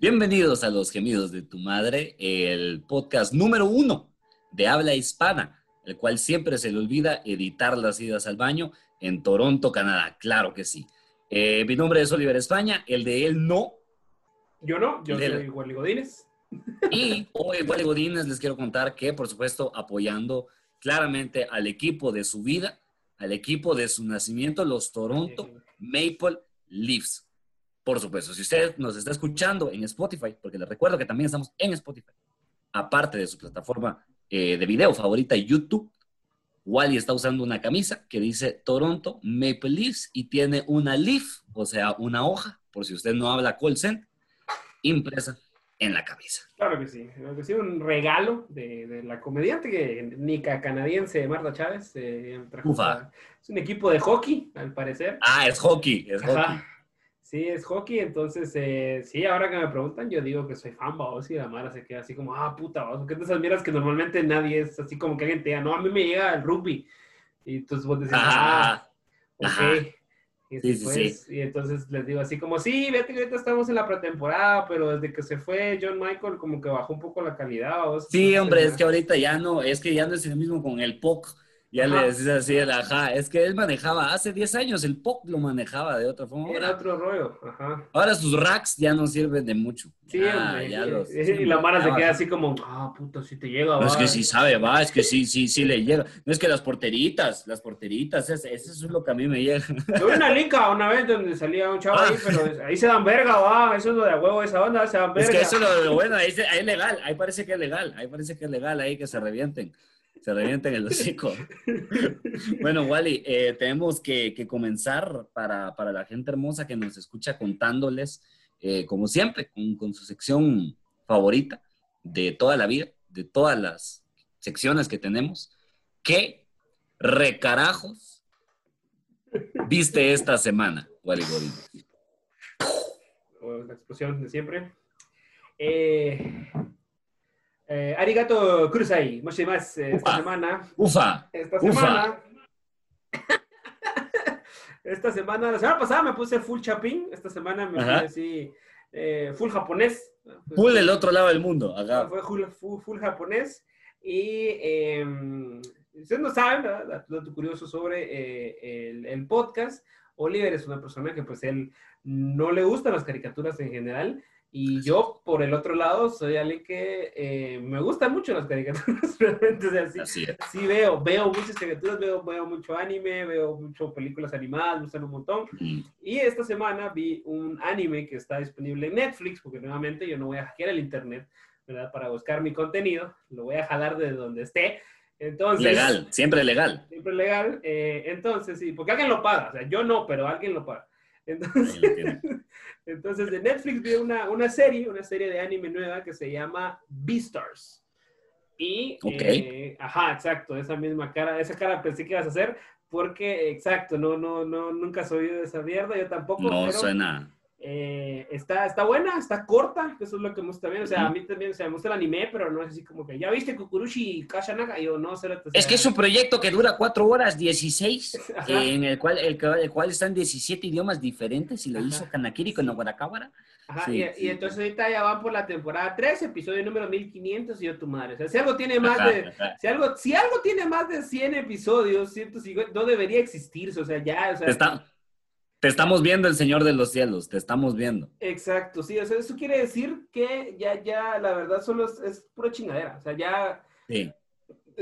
Bienvenidos a Los Gemidos de tu Madre, el podcast número uno de habla hispana, el cual siempre se le olvida editar las idas al baño en Toronto, Canadá. Claro que sí. Eh, mi nombre es Oliver España, el de él no. Yo no, yo soy Wally Godínez. Y hoy, Wally Godínez, les quiero contar que, por supuesto, apoyando claramente al equipo de su vida, al equipo de su nacimiento, los Toronto Maple Leafs. Por supuesto, si usted nos está escuchando en Spotify, porque les recuerdo que también estamos en Spotify, aparte de su plataforma eh, de video favorita, YouTube, Wally está usando una camisa que dice Toronto Maple Leafs y tiene una leaf, o sea, una hoja, por si usted no habla Colsen, impresa en la camisa. Claro que sí, claro que sí, un regalo de, de la comediante que, nica canadiense Marta Chávez. eh, trajo Ufa. es un equipo de hockey, al parecer. Ah, es hockey, es hockey. Sí, es hockey, entonces, eh, sí, ahora que me preguntan, yo digo que soy fan, vamos, y la Mara se queda así como, ah, puta, vamos, que esas miras que normalmente nadie es así como que alguien te diga, no, a mí me llega el rugby. Y entonces vos decís, ah, Ajá. ok. Y, Sí, sí, después- y entonces les digo así como, sí, vete que ahorita estamos en la pretemporada, pero desde que se fue John Michael como que bajó un poco la calidad. vos. Sí, hombre, es que ahorita ya no, es que ya no es el mismo con el POC. Ya Ajá. le decís así, el ajá. Es que él manejaba, hace 10 años el POC lo manejaba de otra forma. Era otro rollo, ajá. ahora sus racks ya no sirven de mucho. Sí, Ya, hombre. ya sí, los- y sí, la Mara se queda así como, ah, puta, si te llega, No, es va". que sí sabe, va, es que sí, sí, sí le llega. No es que las porteritas, las porteritas, es- eso es lo que a mí me llega. Yo vi una linka una vez donde salía un chavo ahí, Ah. pero ahí se dan verga, va, eso es lo de huevo, esa onda, se dan verga. Es que eso es lo, lo bueno, ahí, se- ahí es legal, ahí parece que es legal, ahí parece que es legal, ahí que se revienten, se revienten el hocico. Bueno, Wally, eh, tenemos que, comenzar para, para la gente hermosa que nos escucha contándoles, eh, como siempre, con, su sección favorita de toda la vida, de todas las secciones que tenemos, ¿qué recarajos viste esta semana, Wally Godín? la explosión de siempre. Eh, eh, arigato Cruzai, mucho más eh, esta Ufa. semana. Ufa, Esta Ufa. semana. esta semana, la semana pasada me puse full chapín, esta semana me Ajá. así eh, full japonés. full el otro lado del mundo, acá. Fue full, full- full japonés. Y eh, ustedes no saben, ¿verdad? Dato curioso sobre eh, el, el podcast. Oliver es una persona que pues él no le gustan las caricaturas en general. Y yo, por el otro lado, soy alguien que eh, me gustan mucho las caricaturas, realmente. O sea, sí, Así es. sí veo, veo muchas caricaturas, veo, veo mucho anime, veo mucho películas animadas, me gustan un montón. Mm. Y esta semana vi un anime que está disponible en Netflix, porque nuevamente yo no voy a hackear el internet, ¿verdad? Para buscar mi contenido, lo voy a jalar de donde esté. Entonces, Legal, siempre legal. Siempre legal. eh, entonces, sí, porque alguien lo paga, o sea, yo no, pero alguien lo paga. Entonces, entonces de Netflix vi una, una serie, una serie de anime nueva que se llama Beastars. Y, Ok. eh, ajá, exacto, esa misma cara, esa cara pensé que ibas a hacer, porque, exacto, no, no, no, nunca has oído de esa mierda, yo tampoco. No pero, suena. Eh, está, está buena, está corta, que eso es lo que me gusta también. O sea, a mí también, o sea, me gusta el anime, pero no es así como que, ¿ya viste Kukurushi? Y yo, no, Es que es un proyecto que dura cuatro horas 16, Ajá. eh, en el cual, el, cual está en 17 idiomas diferentes y lo Ajá. hizo Kanakiri con Noguaracábara. Ajá, Sí, y, entonces ahorita ya van por la temporada 3, episodio número 1500 y yo tu madre. O sea, si algo tiene más Ajá, de, ajá. si algo, si algo tiene más de 100 episodios, 150, no debería existirse, o sea, ya, o sea, está- te estamos viendo el Señor de los Cielos, te estamos viendo. exacto, sí, o sea, eso quiere decir que ya, ya, la verdad, solo es, es pura chingadera, o sea, ya, Sí.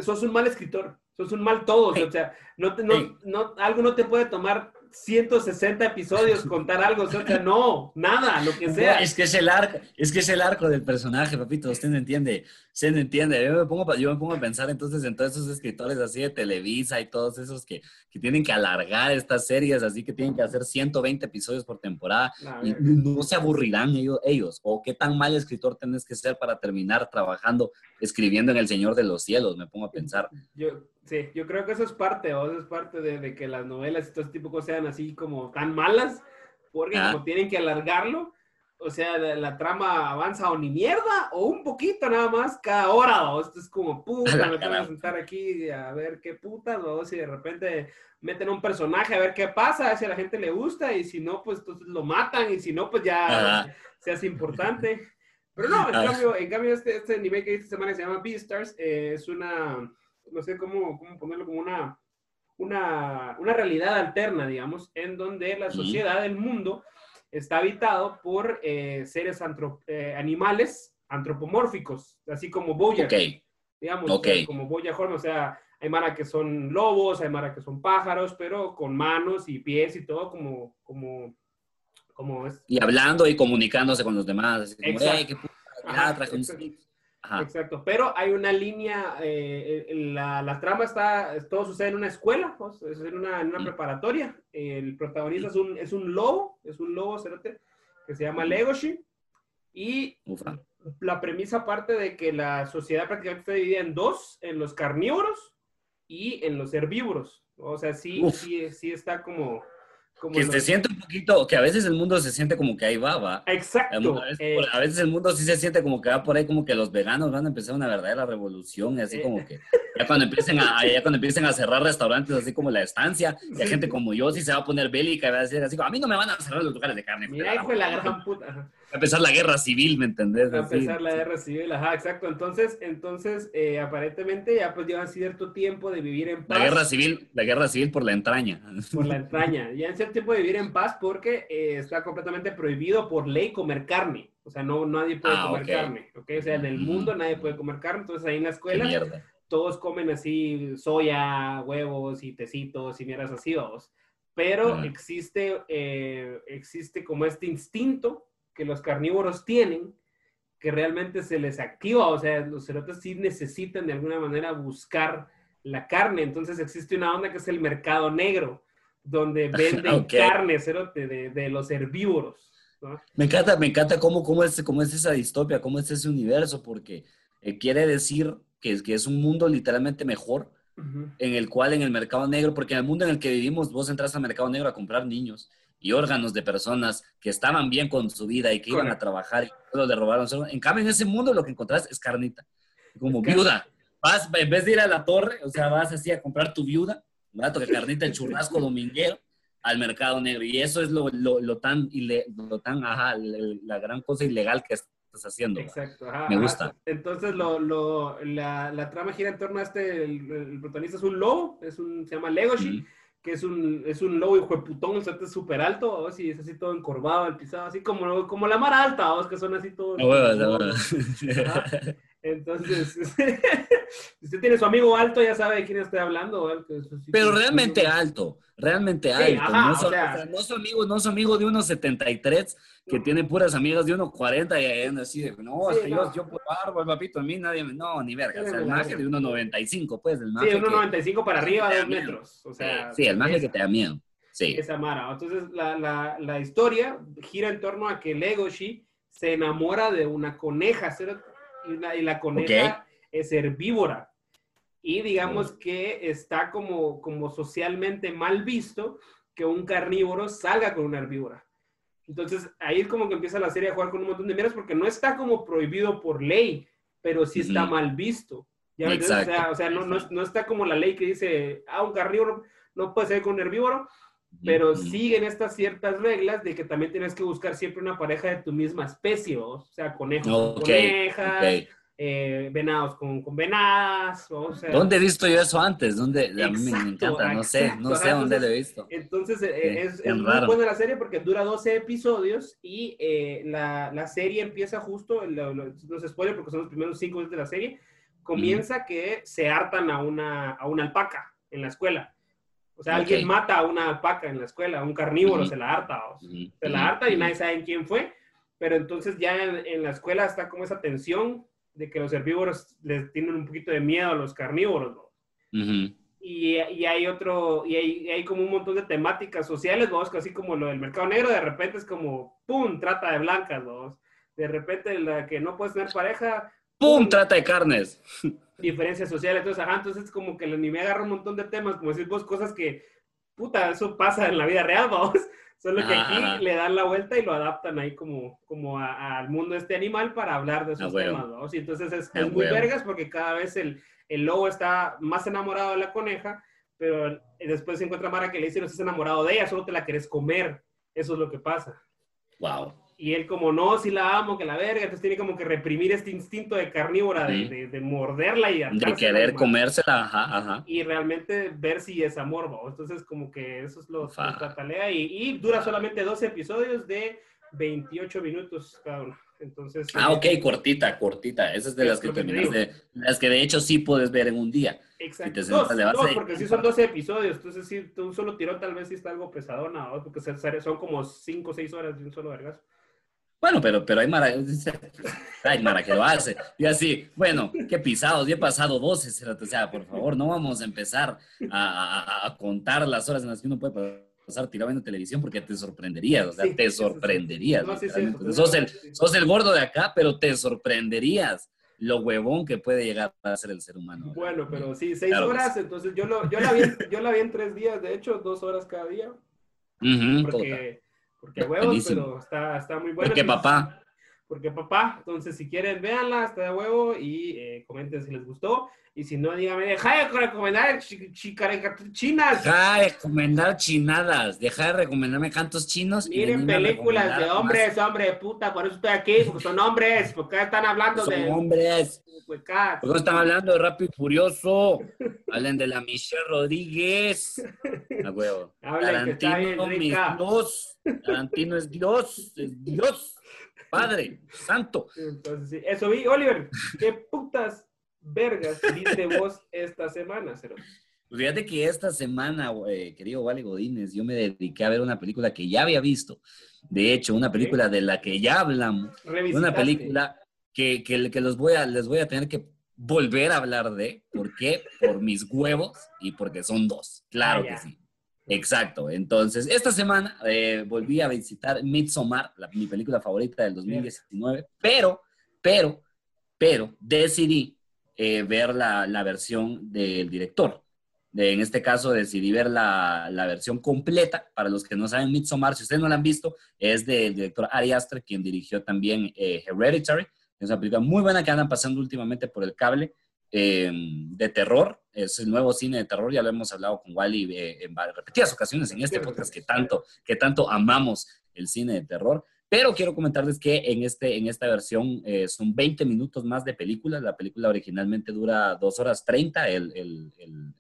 sos un mal escritor, sos un mal todo, o sea, no, no, Sí. no, algo no te puede tomar 160 episodios contar algo, o sea, no, nada, lo que sea. Es que es el arco, es que es el arco del personaje, papito, usted no entiende, no entiende. Yo me pongo, yo me pongo a pensar entonces en todos esos escritores así de Televisa y todos esos que, que tienen que alargar estas series, así que tienen que hacer 120 episodios por temporada. Y no se aburrirán ellos, ellos, o qué tan mal escritor tenés que ser para terminar trabajando, escribiendo en El Señor de los Cielos, me pongo a pensar. Yo, sí, yo creo que eso es parte, o eso es parte de, de que las novelas y todo este tipo de cosas sean así como tan malas, porque Ah. como tienen que alargarlo, o sea, la, trama avanza o ni mierda o un poquito nada más cada hora, esto es como puta, me tengo que sentar aquí a ver qué putas, o si de repente meten un personaje a ver qué pasa, si a la gente le gusta y si no, pues entonces lo matan y si no, pues ya se hace importante. Pero no, en cambio, en cambio este, este nivel que esta semana se llama Beastars eh, es una, no sé cómo, cómo ponerlo como una, una, una realidad alterna, digamos, en donde la sociedad, el mundo, está habitado por eh, seres eh, animales antropomórficos, así como Boya. Digamos, como Boya o sea, hay mara que son lobos, hay mara que son pájaros, pero con manos y pies y todo como, como, como es. Y hablando y comunicándose con los demás. Exacto. Exacto, pero hay una línea, eh, la, la, trama está, todo sucede en una escuela, pues, es en una, en una preparatoria. El protagonista es un, es un lobo, es un lobo cerote, que se llama Legoshi. Y la premisa parte de que la sociedad prácticamente está dividida en dos, en los carnívoros y en los herbívoros. O sea, sí, sí, sí está como que se siente un poquito, que a veces el mundo se siente como que ahí va, va. Exacto. A veces, el mundo sí se siente como que va por ahí, como que los veganos van a empezar una verdadera revolución, y así como que ya cuando empiecen a, ya cuando empiecen a cerrar restaurantes así como la estancia, y hay gente como yo sí se va a poner bélica y va a decir así, a mí no me van a cerrar los lugares de carne. Mira, hijo de la gran puta. A empezar la guerra civil, ¿me entendés? A empezar la guerra civil, ajá, exacto. Entonces, entonces eh, aparentemente ya pues llevan cierto tiempo de vivir en paz. La guerra civil, la guerra civil por la entraña. Por la entraña. Ya en cierto tiempo de vivir en paz porque eh, está completamente prohibido por ley comer carne. O sea, no, nadie puede ah, comer carne, ¿ok? O sea, en el mundo nadie puede comer carne. Entonces ahí en la escuela todos comen así soya, huevos y tecitos y mierdas así, vamos. Pero existe, eh, existe como este instinto que los carnívoros tienen que realmente se les activa, o sea, los cerotes sí necesitan de alguna manera buscar la carne, entonces existe una onda que es el mercado negro, donde venden carne cerote, de, de, los herbívoros. Me encanta, me encanta cómo, cómo, es, cómo es esa distopia, cómo es ese universo, porque eh, quiere decir que es, que es un mundo literalmente mejor, en el cual en el mercado negro, porque en el mundo en el que vivimos, vos entras al mercado negro a comprar niños y órganos de personas que estaban bien con su vida y que iban a trabajar y todo le robaron. En cambio, en ese mundo lo que encontrás es carnita, como viuda. Vas, en vez de ir a la torre, o sea, vas así a comprar tu viuda, barato que carnita, el churrasco dominguero, al mercado negro. Y eso es lo, lo, lo tan, lo tan, ajá, la gran cosa ilegal que es haciendo. Exacto. Me gusta. Entonces, lo, lo, la, la, trama gira en torno a este, el, protagonista es un lobo, es un, se llama Legoshi, que es un, es un lobo hijo de putón, o sea, es súper alto, o si es así todo encorvado, el pisado, así como, como la mar alta, o que son así todos. Entonces, si usted tiene su amigo alto, ya sabe de quién estoy hablando. Pero realmente alto, realmente alto. no, su, no, su amigo, no su amigo de unos 73 que tiene puras amigas de unos 40 y así de, no, es que yo, yo por árbol, papito, a mí nadie me, no, ni verga. o sea, el maje de unos 95, pues, el maje. Sí, 1,95 para arriba, dos metros. O sea, sí, el maje que te da miedo. Sí. Esa Mara. Entonces, la, la, la historia gira en torno a que Legoshi se enamora de una coneja, y, la coneja es herbívora. Y digamos que está como, como socialmente mal visto que un carnívoro salga con una herbívora. Entonces ahí es como que empieza la serie a jugar con un montón de mierdas porque no está como prohibido por ley, pero sí está mal visto. ¿Ya o sea, o sea no, no, no, está como la ley que dice, ah, un carnívoro no puede ser con un herbívoro, pero siguen estas ciertas reglas de que también tienes que buscar siempre una pareja de tu misma especie, o sea, conejos con conejas, eh, venados con, con venadas. O sea, ¿Dónde he visto yo eso antes? ¿Dónde? a mí me encanta, no sé, no sé dónde lo he visto. Entonces, eh, es, es muy buena la serie porque dura 12 episodios y eh, la, la, serie empieza justo, los, los spoilers porque son los primeros 5 de la serie, comienza que se hartan a una, a una alpaca en la escuela. O sea, alguien mata a una alpaca en la escuela, un carnívoro se la harta, se la harta y nadie sabe quién fue, pero entonces ya en, en, la escuela está como esa tensión de que los herbívoros les tienen un poquito de miedo a los carnívoros, y, y, hay otro, y hay, hay, como un montón de temáticas sociales, ¿no? así como lo del mercado negro, de repente es como, ¡pum!, trata de blancas. De repente la que no puedes tener pareja, ¡pum!, trata de carnes. Diferencias sociales, entonces, ajá, entonces es como que el anime agarra un montón de temas, como decís vos, cosas que, puta, eso pasa en la vida real, vamos. Solo que aquí le dan la vuelta y lo adaptan ahí como, como al mundo de este animal para hablar de esos temas, ¿no? Y entonces es, muy vergas porque cada vez el, el, lobo está más enamorado de la coneja, pero después se encuentra Mara que le dice, no estás enamorado de ella, solo te la querés comer. Eso es lo que pasa. Wow. Y él como, no, si la amo, que la verga, entonces tiene como que reprimir este instinto de carnívora, de, de, morderla y De querer comérsela, ajá, ajá. Y realmente ver si es amor, ¿no? Entonces como que eso es lo que tatalea y, y, dura solamente 12 episodios de 28 minutos cada uno. Entonces... Ah, ok, cortita, cortita. Esas es de las que terminas de... Las que de hecho sí puedes ver en un día. Exacto. Dos, dos, porque sí son 12 episodios, entonces sí, un solo tirón tal vez sí está algo pesadona, ¿no? Porque son como 5 o 6 horas de un solo vergazo. Bueno, pero, pero hay Mara, hay Mara que lo hace. Y así, bueno, qué pisados, ya he pasado 12, o sea, por favor, no vamos a empezar a, contar las horas en las que uno puede pasar tirado en la televisión porque te sorprenderías, o sea, te sorprenderías. sos, el, sos el gordo de acá, pero te sorprenderías lo huevón que puede llegar a ser el ser humano. Bueno, pero sí, seis horas, entonces yo, lo, yo, la vi, yo la vi en tres días, de hecho, dos horas cada día. porque porque huevos, pero está, está muy bueno. Porque papá. Porque papá. Entonces, si quieren, véanla, está de huevo y eh, comenten si les gustó. Y si no, dígame, deja de recomendar chinas. Deja de recomendar chinadas. Deja de recomendarme cantos chinos. Miren películas de hombres, hombre, puta. Por eso estoy aquí, porque son hombres. Porque están hablando son de. hombres. ¿Por qué están hablando de Rápido y Furioso? Hablen de la Michelle Rodríguez. A huevo. Tarantino, mis Dios. Tarantino es Dios. Es Dios. Padre, santo. Entonces, sí. Eso vi, Oliver. ¿Qué putas vergas viste vos esta semana, Cero? Pues fíjate que esta semana, querido Vale Godínez, yo me dediqué a ver una película que ya había visto. De hecho, una película de la que ya hablamos. Una película que, que, los voy a, les voy a tener que volver a hablar de. ¿Por qué? Por mis huevos y porque son dos. Claro ah, que sí. Exacto. Entonces, esta semana eh, volví a visitar Midsommar, mi película favorita del 2019, pero, pero, pero decidí eh, ver la, la, versión del director. En este caso decidí ver la, la, versión completa. Para los que no saben, Midsommar, si ustedes no la han visto, es del director Ari Aster, quien dirigió también eh, Hereditary. Es una película muy buena que andan pasando últimamente por el cable. Eh, de terror, es el nuevo cine de terror, ya lo hemos hablado con Wally en repetidas ocasiones en este podcast que tanto, que tanto amamos el cine de terror. Pero quiero comentarles que en, este, en esta versión eh, son 20 minutos más de película. La película originalmente dura 2 horas 30, el, el, el,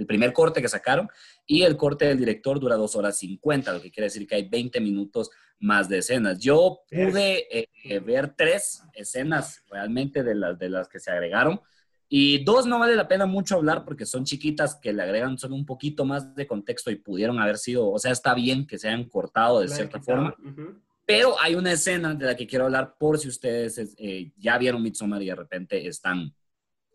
el, primer corte que sacaron, y el corte del director dura 2 horas 50, lo que quiere decir que hay 20 minutos más de escenas. Yo pude eh, ver tres escenas realmente de las, de las que se agregaron. Y dos no vale la pena mucho hablar porque son chiquitas que le agregan solo un poquito más de contexto y pudieron haber sido, o sea, está bien que se hayan cortado de cierta forma. Pero hay una escena de la que quiero hablar por si ustedes eh, ya vieron Midsommar y de repente están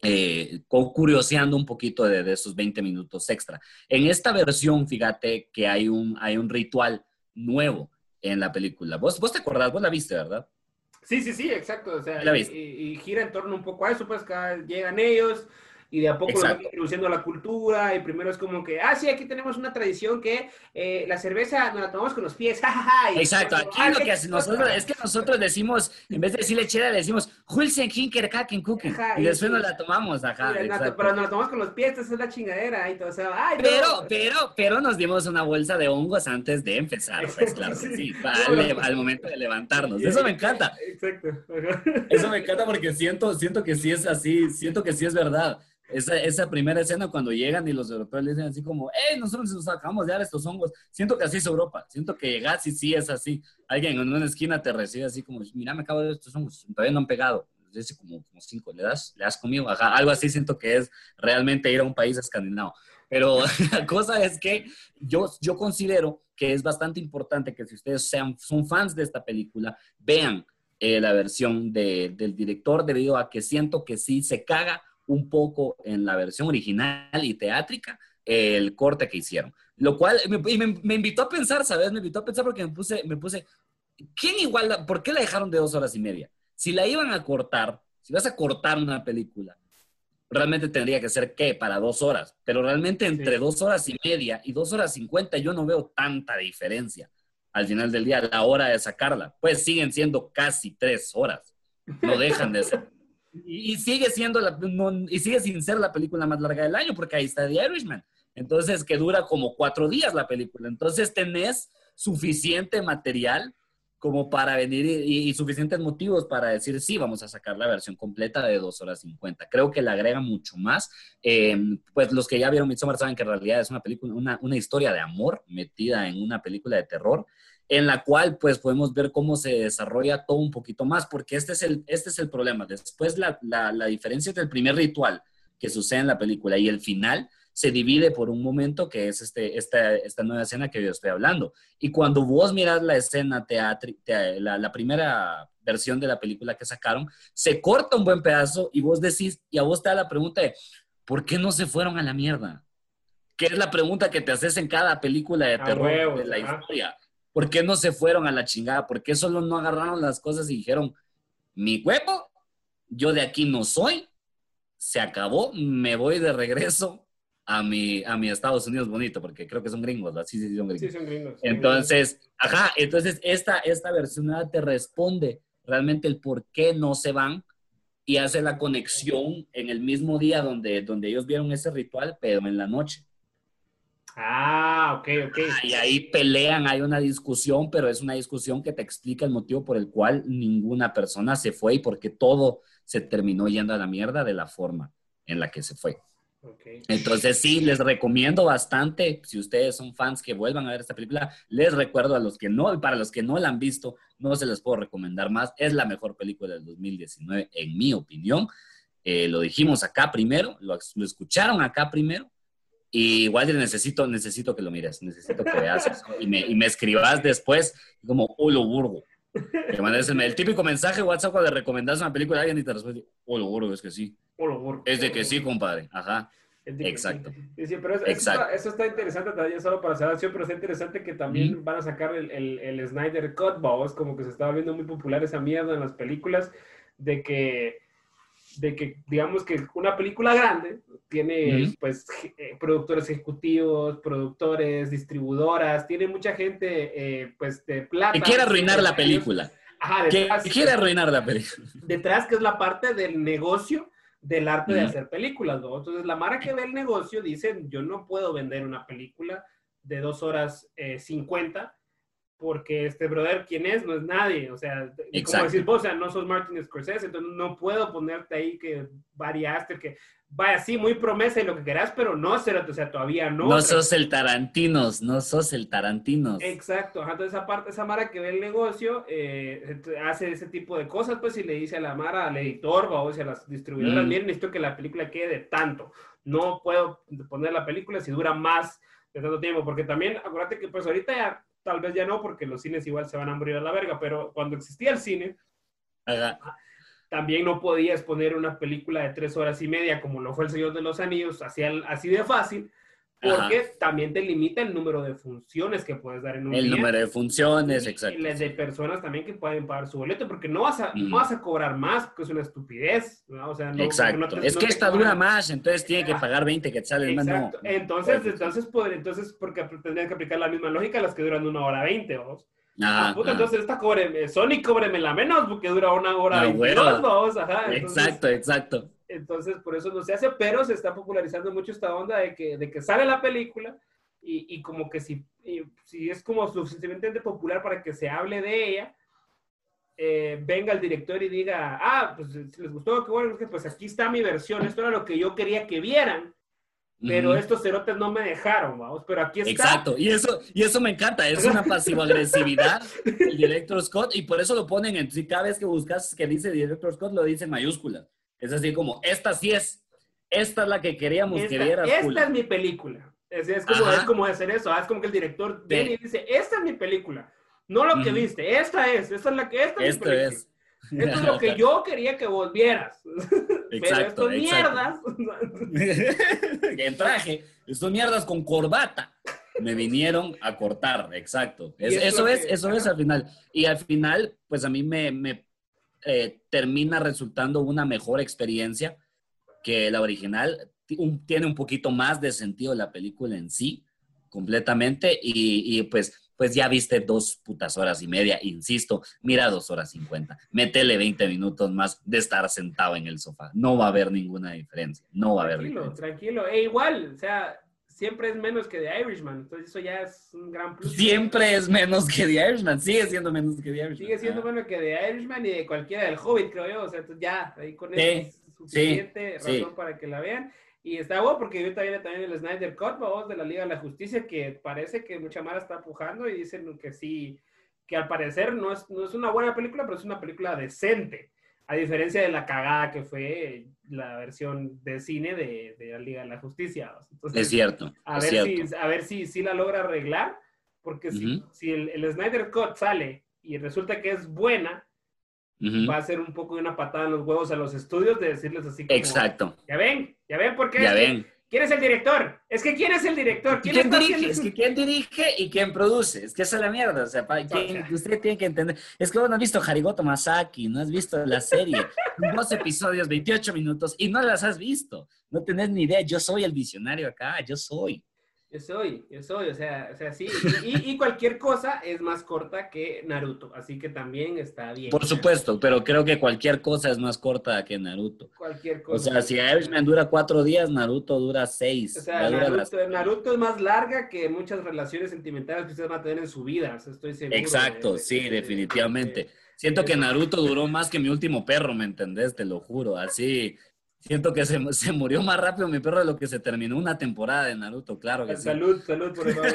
eh, curioseando un poquito de, esos 20 minutos extra. En esta versión, fíjate que hay un, hay un ritual nuevo en la película. ¿Vos, vos te acordás? Vos la viste, ¿verdad? Sí, sí, sí, exacto. O sea, y, gira en torno un poco a eso, pues llegan ellos, y de a poco lo van introduciendo a la cultura y primero es como que, ah, sí, aquí tenemos una tradición que eh, la cerveza nos la tomamos con los pies, Exacto, aquí lo que nosotros es que nosotros decimos, en vez de decirle chera, le decimos Hulsen Hinker Kaken Cookie y después nos la tomamos, ajá. pero nos la tomamos con los pies, esa es la chingadera y todo, o sea, ay, pero, pero, pero nos dimos una bolsa de hongos antes de empezar, pues claro que sí, al, al momento de levantarnos, eso me encanta. Exacto. Eso me encanta porque siento, siento que sí es así, siento que sí es verdad. Esa, esa, primera escena cuando llegan y los europeos le dicen así como, hey, nosotros nos acabamos de dar estos hongos. Siento que así es Europa. Siento que llegas y sí es así. Alguien en una esquina te recibe así como, mira, me acabo de dar estos hongos. Todavía no han pegado. Dice como, como cinco. ¿Le das? ¿Le das conmigo? algo así siento que es realmente ir a un país escandinavo. Pero la cosa es que yo, yo considero que es bastante importante que si ustedes sean, son fans de esta película, vean eh, la versión de, del director debido a que siento que sí se caga un poco en la versión original y teátrica el corte que hicieron. Lo cual me, invitó a pensar, ¿sabes? Me invitó a pensar porque me puse, me puse, ¿quién igual, por qué la dejaron de dos horas y media? Si la iban a cortar, si vas a cortar una película, realmente tendría que ser, ¿qué? Para dos horas. Pero realmente entre dos horas y media y dos horas cincuenta yo no veo tanta diferencia al final del día, la hora de sacarla. Pues siguen siendo casi tres horas. No dejan de ser. Y, sigue siendo la, y sigue sin ser la película más larga del año, porque ahí está The Irishman. Entonces, que dura como cuatro días la película. Entonces, tenés suficiente material como para venir y, suficientes motivos para decir, sí, vamos a sacar la versión completa de 2 horas 50. Creo que le agrega mucho más. Em, pues los que ya vieron Midsommar saben que en realidad es una película, una, una, historia de amor metida en una película de terror, en la cual pues podemos ver cómo se desarrolla todo un poquito más, porque este es el, este es el problema. Después la, la, la diferencia entre el primer ritual que sucede en la película y el final se divide por un momento que es este, esta, esta nueva escena que yo estoy hablando. Y cuando vos miras la escena teatro, la, la, primera versión de la película que sacaron, se corta un buen pedazo y vos decís, y a vos te da la pregunta de, ¿por qué no se fueron a la mierda? Que es la pregunta que te haces en cada película de terror de la historia. ¿Por qué no se fueron a la chingada? ¿Por qué solo no agarraron las cosas y dijeron, mi huevo, yo de aquí no soy, se acabó, me voy de regreso a mi, a mi Estados Unidos bonito, porque creo que son gringos, Sí, sí, son gringos. Sí, son gringos. Entonces, ajá, entonces esta, esta versión te responde realmente el por qué no se van y hace la conexión en el mismo día donde, donde ellos vieron ese ritual, pero en la noche. Ah, ok, ok. Y ahí pelean, hay una discusión, pero es una discusión que te explica el motivo por el cual ninguna persona se fue y por qué todo se terminó yendo a la mierda de la forma en la que se fue. Entonces sí, les recomiendo bastante, si ustedes son fans que vuelvan a ver esta película, les recuerdo a los que no, para los que no la han visto, no se les puedo recomendar más, es la mejor película del 2019 en mi opinión. Eh, lo dijimos acá primero, lo, escucharon acá primero, y igual necesito, necesito que lo mires, necesito que veas eso y me, y me escribas después como Olo Burgo. Que mandes el, el, típico mensaje WhatsApp cuando le recomendas una película a alguien y te responde, Olo Burgo, es que sí. Es de que sí, compadre. Ajá. Exacto. Sí, pero eso, Está, eso, está, interesante también, solo para hacer acción, pero está interesante que también van a sacar el, el, el Snyder Cut, es como que se estaba viendo muy popular esa mierda en las películas, de que, de que digamos que una película grande tiene pues eh, productores ejecutivos, productores, distribuidoras, tiene mucha gente eh, pues de plata. Que quiere arruinar la película. Ajá, detrás, que quiere arruinar la película. Detrás que es la parte del negocio del arte de hacer películas, ¿no? Entonces, la Mara que ve el negocio dice, yo no puedo vender una película de dos horas eh, cincuenta porque este brother, ¿quién es? No es nadie. O sea, como decir vos, o sea, no sos Martin Scorsese, entonces no puedo ponerte ahí que variaste, que vaya, sí, muy promesa y lo que querás, pero no, o sea, todavía no. No sos el Tarantinos, no sos el Tarantinos. Exacto, entonces esa parte, esa Mara que ve el negocio, eh, hace ese tipo de cosas, pues, y le dice a la Mara, al editor, o sea, a las distribuidoras, mm. miren, necesito que la película quede de tanto. No puedo poner la película si dura más de tanto tiempo, porque también, acuérdate que pues ahorita ya, tal vez ya no, porque los cines igual se van a morir a la verga, pero cuando existía el cine, también no podías poner una película de tres horas y media como lo fue El Señor de los Anillos, así, así de fácil, porque también te limita el número de funciones que puedes dar en un El número de funciones, exacto. Y las de personas también que pueden pagar su boleto, porque no vas a, no vas a cobrar más, porque es una estupidez. ¿no? O sea, no, exacto. es que esta dura más, entonces tiene que pagar 20 quetzales más. Exacto. Entonces, entonces, entonces, porque tendrían que aplicar la misma lógica las que duran una hora 20, ¿vos? Ah, puta, entonces esta cobre, Sony cóbreme la menos porque dura una hora no, bueno. ajá. exacto, exacto. Entonces, por eso no se hace, pero se está popularizando mucho esta onda de que, de que sale la película y, y como que si, si es como suficientemente popular para que se hable de ella, eh, venga el director y diga, ah, pues si les gustó, qué bueno, pues aquí está mi versión, esto era lo que yo quería que vieran pero estos cerotes no me dejaron, vamos, pero aquí está. Exacto, y eso, y eso me encanta, es una pasivo-agresividad el director Scott, y por eso lo ponen en, si cada vez que buscas que dice director Scott, lo dice en mayúscula. Es así como, esta sí es, esta es la que queríamos que vieras. Esta es mi película. Es, es, como, es como hacer eso, ah, es como que el director viene y dice, esta es mi película, no lo que viste, esta es, esta es la que, esta es mi película. Es. Esto es lo que yo quería que volvieras. Exacto, Pero estos mierdas. en traje, estos mierdas con corbata me vinieron a cortar, exacto. eso es, eso es al final. Y al final, pues a mí me, me eh, termina resultando una mejor experiencia que la original. Tiene un poquito más de sentido la película en sí, completamente, y, pues pues ya viste dos putas horas y media, insisto, mira dos horas cincuenta, métele 20 minutos más de estar sentado en el sofá, no va a haber ninguna diferencia, no va a haber Tranquilo, tranquilo, e igual, o sea, siempre es menos que The Irishman. Entonces eso ya es un gran plus. Siempre es menos que The Irishman. Sigue siendo menos que The Irishman. Sigue siendo menos que The Irishman y de cualquiera del Hobbit, creo yo. O sea, ya, ahí con eso es suficiente razón para que la vean. Y está bueno porque ahorita viene también el Snyder Cut, vamos, de la Liga de la Justicia, que parece que mucha mara está pujando y dicen que sí, que al parecer no es, no es una buena película, pero es una película decente. A diferencia de la cagada que fue la versión de cine de, de la Liga de la Justicia. es cierto. A ver, Si, a ver si, si la logra arreglar, porque si, si el, el, Snyder Cut sale y resulta que es buena, va a ser un poco de una patada en los huevos a los estudios de decirles así como, Exacto. Ya ven, ya ven por qué. Ya ven. ¿Quién es el director? Es que ¿quién es el director? ¿Quién, dirige? Es que ¿quién dirige y quién produce? Es que esa es la mierda. O sea, usted tiene que entender. Es que vos no has visto Harigoto Masaki, no has visto la serie. Dos episodios, 28 minutos y no las has visto. No tenés ni idea. Yo soy el visionario acá, yo soy. Yo soy, yo soy, o sea, o sea sí. Y, cualquier cosa es más corta que Naruto, así que también está bien. Por supuesto, pero creo que cualquier cosa es más corta que Naruto. Cualquier cosa. O sea, si Irishman dura cuatro días, Naruto dura seis. O sea, Naruto, es más larga que muchas relaciones sentimentales que ustedes van a tener en su vida, estoy seguro. Exacto, sí, definitivamente. Siento que Naruto duró más que mi último perro, ¿me entendés? Te lo juro, así Siento que se, se, murió más rápido mi perro de lo que se terminó una temporada de Naruto, claro que salud, sí. Salud, por favor.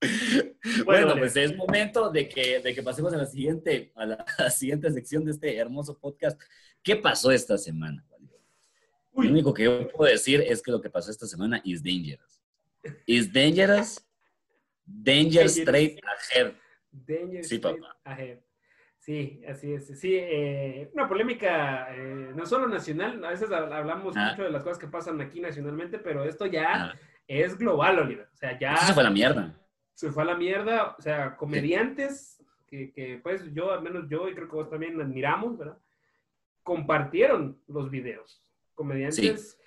bueno, pues es momento de que, de que pasemos a la, siguiente, a la, siguiente sección de este hermoso podcast. ¿Qué pasó esta semana? Lo único que yo puedo decir es que lo que pasó esta semana is dangerous. Is dangerous, danger straight ahead. Danger sí, papá. Ahead. Sí, así es. Sí, eh, una polémica eh, no solo nacional, a veces hablamos ah. mucho de las cosas que pasan aquí nacionalmente, pero esto ya ah. es global, Oliver. O sea, ya... se fue a la mierda. Se fue a la mierda, o sea, comediantes que, que, pues yo, al menos yo, y creo que vos también admiramos, ¿verdad? Compartieron los videos. Comediantes,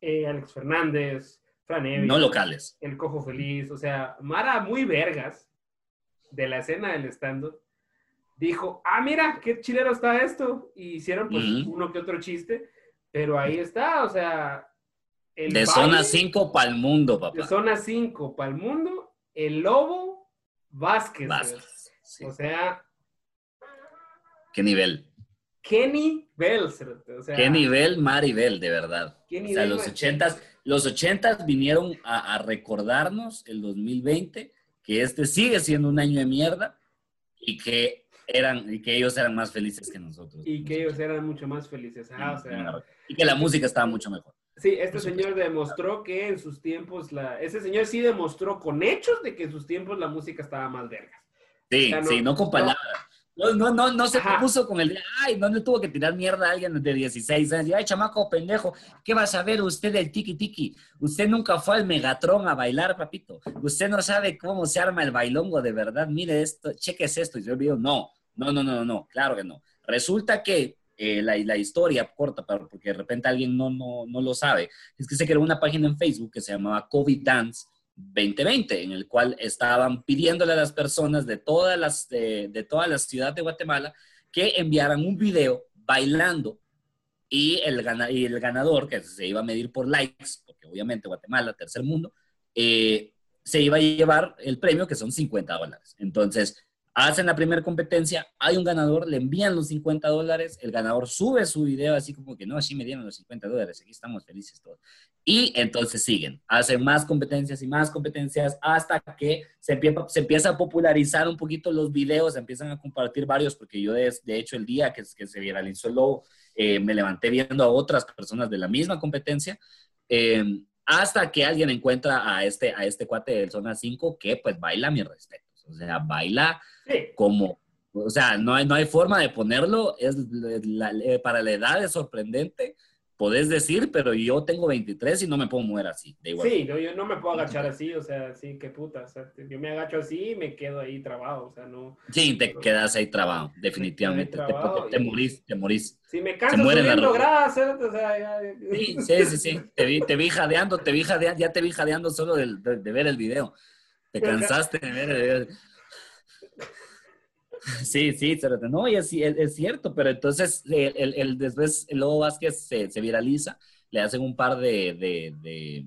eh, Alex Fernández, Fran Evans, No locales. El Cojo Feliz, o sea, Mara muy vergas de la escena del stand-up dijo, ah, mira, qué chilero está esto. Y hicieron pues uno que otro chiste, pero ahí está, o sea... El de zona 5 para el mundo, papá. De zona 5 para el mundo, el Lobo Vázquez. O sea... ¿Qué nivel? ¿Qué nivel? ¿Qué nivel Maribel, de verdad? o sea, los ochentas, los ochentas vinieron a, a recordarnos el 2020 que este sigue siendo un año de mierda y que eran, y que ellos eran más felices que nosotros. Y que ellos eran mucho más felices. O sea, y que la música estaba mucho mejor. Sí, este señor demostró que en sus tiempos, la, ese señor sí demostró con hechos de que en sus tiempos la música estaba más verga. Sí, sí, no con palabras. No, no, no, no se puso con el, ay, no le tuvo que tirar mierda a alguien de 16 años. Ay, chamaco pendejo, ¿qué va a saber usted del tiki tiki? Usted nunca fue al Megatron a bailar, papito. Usted no sabe cómo se arma el bailongo de verdad. Mire esto, cheques esto. Y yo digo, no, no, no, no, no, claro que no. Resulta que eh, la, la, historia corta, porque de repente alguien no, no, no lo sabe, es que se creó una página en Facebook que se llamaba COVID Dance 2020, en el cual estaban pidiéndole a las personas de todas las, de, de toda la ciudad de Guatemala que enviaran un video bailando y el, y el ganador, que se iba a medir por likes, porque obviamente Guatemala, tercer mundo, eh, se iba a llevar el premio que son 50 dólares. Entonces, hacen la primera competencia, hay un ganador, le envían los 50 dólares, el ganador sube su video así como que no, así me dieron los 50 dólares, aquí estamos felices todos. Y entonces siguen, hacen más competencias y más competencias hasta que se empieza, a popularizar un poquito los videos, se empiezan a compartir varios, porque yo de, hecho el día que, que se viralizó el logo, eh, me levanté viendo a otras personas de la misma competencia. Eh, hasta que alguien encuentra a este, a este cuate del Zona 5 que pues baila mi respeto. O sea, baila como, o sea, no hay, no hay forma de ponerlo. Es, para la edad es sorprendente, podés decir, pero yo tengo 23 y no me puedo mover así. De igual. Sí, no, yo no me puedo agachar así, o sea, sí, qué puta. O sea, yo me agacho así y me quedo ahí trabado, o sea, no. Sí, te quedas ahí trabado, definitivamente. te, morís, te morís. Sí, me canso subiendo grasa, o sea, ya... Sí, sí, sí, sí. Te vi, te vi jadeando, te vi jadeando, ya te vi jadeando solo de, de ver el video. Te cansaste. Sí, sí, no, y es, es, cierto, pero entonces el, el, después el Lobo Vázquez se, se, viraliza, le hacen un par de, de, de,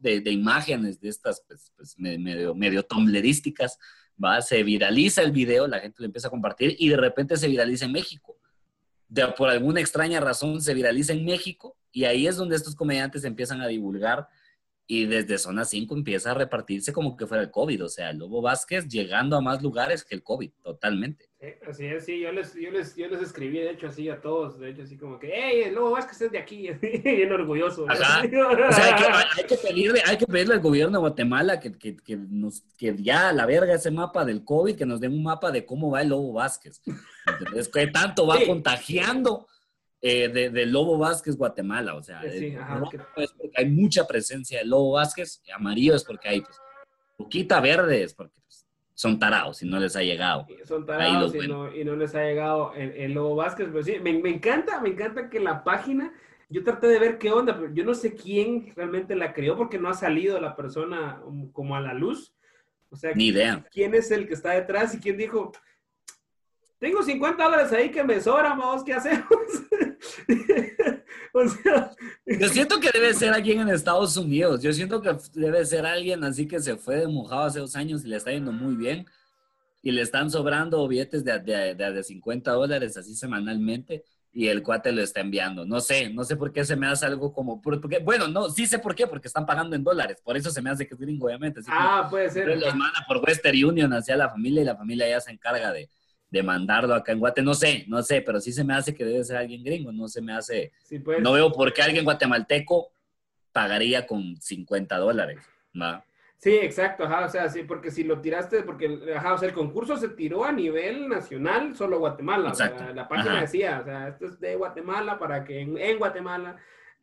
de, de imágenes de estas pues, pues, medio, medio tomlerísticas, ¿va? Se viraliza el video, la gente lo empieza a compartir y de repente se viraliza en México. De, por alguna extraña razón se viraliza en México y ahí es donde estos comediantes empiezan a divulgar y desde zona 5 empieza a repartirse como que fuera el COVID, o sea, el Lobo Vázquez llegando a más lugares que el COVID, totalmente. así es, sí, yo les, yo, les, yo les escribí, de hecho, así a todos, de hecho, así como que, hey, el Lobo Vázquez es de aquí, bien orgulloso. Ajá. o sea, hay que, hay, que pedirle, hay que pedirle al gobierno de Guatemala que, que, que, nos, que ya la verga ese mapa del COVID, que nos den un mapa de cómo va el Lobo Vázquez. Entonces, ¿qué tanto va contagiando? Eh, de, Lobo Vázquez Guatemala. O sea, eh, es porque hay mucha presencia de Lobo Vázquez, amarillo es porque hay pues, poquita verde, es porque pues, son tarados y no les ha llegado. Son tarados y no, y no, les ha llegado el, Lobo Vázquez. Pero sí, me, me, encanta, me encanta que la página, yo traté de ver qué onda, pero yo no sé quién realmente la creó porque no ha salido la persona como a la luz. O sea, Ni idea. ¿quién es el que está detrás y quién dijo, tengo 50 dólares ahí que me sobran, vamos, ¿qué hacemos? o sea, yo siento que debe ser alguien en Estados Unidos. Yo siento que debe ser alguien así que se fue de mojado hace dos años y le está yendo muy bien. Y le están sobrando billetes de, de, de, 50 dólares así semanalmente y el cuate lo está enviando. No sé, no sé por qué se me hace algo como... Porque, bueno, no, sí sé por qué, porque están pagando en dólares. Por eso se me hace que es gringo, obviamente. ah, puede ser. Los manda por Western Union hacia la familia y la familia ya se encarga de, de mandarlo acá en Guate, no sé, no sé, pero sí se me hace que debe ser alguien gringo, no se me hace, pues. no veo por qué alguien guatemalteco pagaría con 50 dólares. Sí, exacto, ajá, o sea, sí, porque si lo tiraste, porque, ajá, o sea, el concurso se tiró a nivel nacional, solo Guatemala, la página decía, o sea, esto es de Guatemala para que en Guatemala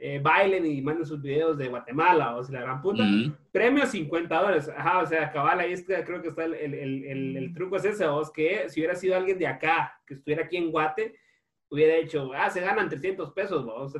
eh, bailen y manden sus videos de Guatemala, o sea, la gran puta. Premio 50 dólares. Ajá, o sea, cabal, ahí creo que está el, el, el, el truco es ese, vos, que si hubiera sido alguien de acá, que estuviera aquí en Guate, hubiera hecho, ah, se ganan 300 pesos, vos.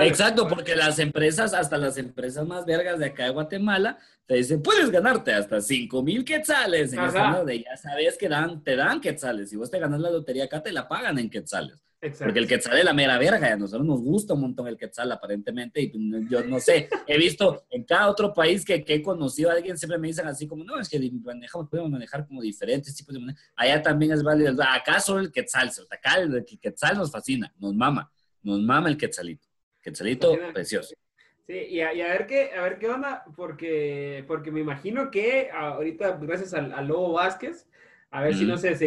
Exacto, porque las empresas, hasta las empresas más vergas de acá de Guatemala, te dicen, puedes ganarte hasta 5 mil quetzales. En ya sabes que dan, te dan quetzales. Si vos te ganas la lotería acá, te la pagan en quetzales. Porque el quetzal es la mera verga, a nosotros nos gusta un montón el quetzal aparentemente, y pues, yo no sé, he visto en cada otro país que, que he conocido a alguien, siempre me dicen así como, no, es que manejamos, podemos manejar como diferentes tipos de manejo. Allá también es válido, acá solo el quetzal, acá el, quetzal nos fascina, nos mama, nos mama el quetzalito, quetzalito precioso. Sí, y a, ver qué, a ver qué onda, porque, porque me imagino que ahorita, gracias al, al Lobo Vázquez, a ver si no se, se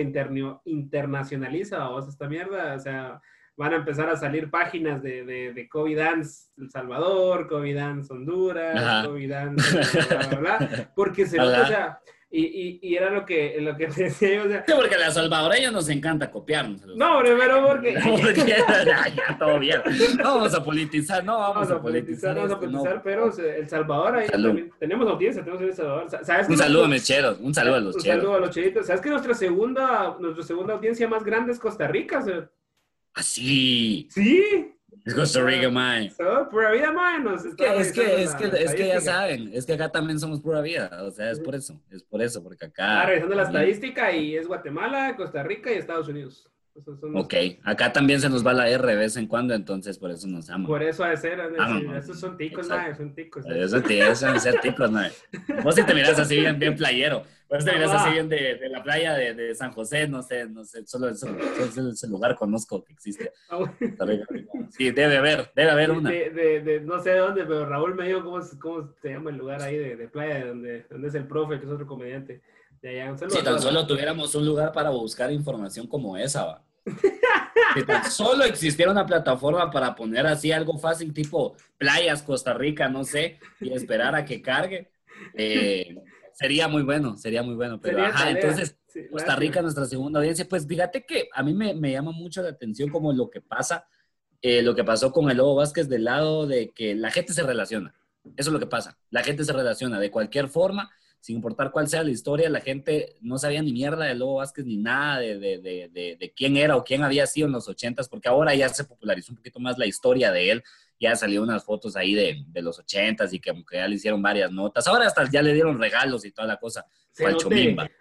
internacionaliza o esta mierda. O sea, van a empezar a salir páginas de, de, de COVID Dance El Salvador, COVID Dance Honduras, COVID Dance, bla, bla, bla, porque se, o sea, y, y, era lo que, lo que decía yo. O sea, sí, porque a los salvadoreños nos encanta copiarnos. No, pero porque... ya, todo bien. No vamos a politizar, no vamos, a politizar. vamos a politizar, pero El Salvador ahí también, tenemos audiencia, tenemos El Salvador. ¿Sabes un saludo a mis cheros, un saludo a los cheros. Un saludo a los cheritos. ¿Sabes que nuestra segunda, nuestra segunda audiencia más grande es Costa Rica? O ¿Ah, sí? Sí. Es Costa Rica, man. pura vida, man. es que, es que, es que, es que ya saben, es que acá también somos pura vida. O sea, es por eso, es por eso, porque acá. Ah, revisando la estadística y es Guatemala, Costa Rica y Estados Unidos. Ok, acá también se nos va la R de vez en cuando, entonces por eso nos amamos. Por eso ha de ser, esos son ticos, mae, son ticos. Eso, eso son ser ticos, mae. Vos si te miras así bien, bien playero, vos te miras así bien de, de la playa de, de, San José, no sé, no sé, solo ese, ese lugar conozco que existe. Ah, sí, debe haber, debe haber una. De, de, no sé de dónde, pero Raúl me dijo cómo, cómo se llama el lugar ahí de, playa, donde, donde es el profe, que es otro comediante si tan solo tuviéramos un lugar para buscar información como esa, va. si tan solo existiera una plataforma para poner así algo fácil, tipo playas, Costa Rica, no sé, y esperar a que cargue, eh, sería muy bueno, sería muy bueno. Pero ajá, entonces, Costa Rica, nuestra segunda audiencia, pues fíjate que a mí me, me llama mucho la atención como lo que pasa eh, lo que pasó con el Lobo Vázquez del lado de que la gente se relaciona. Eso es lo que pasa. La gente se relaciona de cualquier forma, sin importar cuál sea la historia. La gente no sabía ni mierda del Lobo Vázquez ni nada de, de, de, de quién era o quién había sido en los ochentas, porque ahora ya se popularizó un poquito más la historia de él ya salió unas fotos ahí de, de los ochentas y que, ya le hicieron varias notas. Ahora hasta ya le dieron regalos y toda la cosa.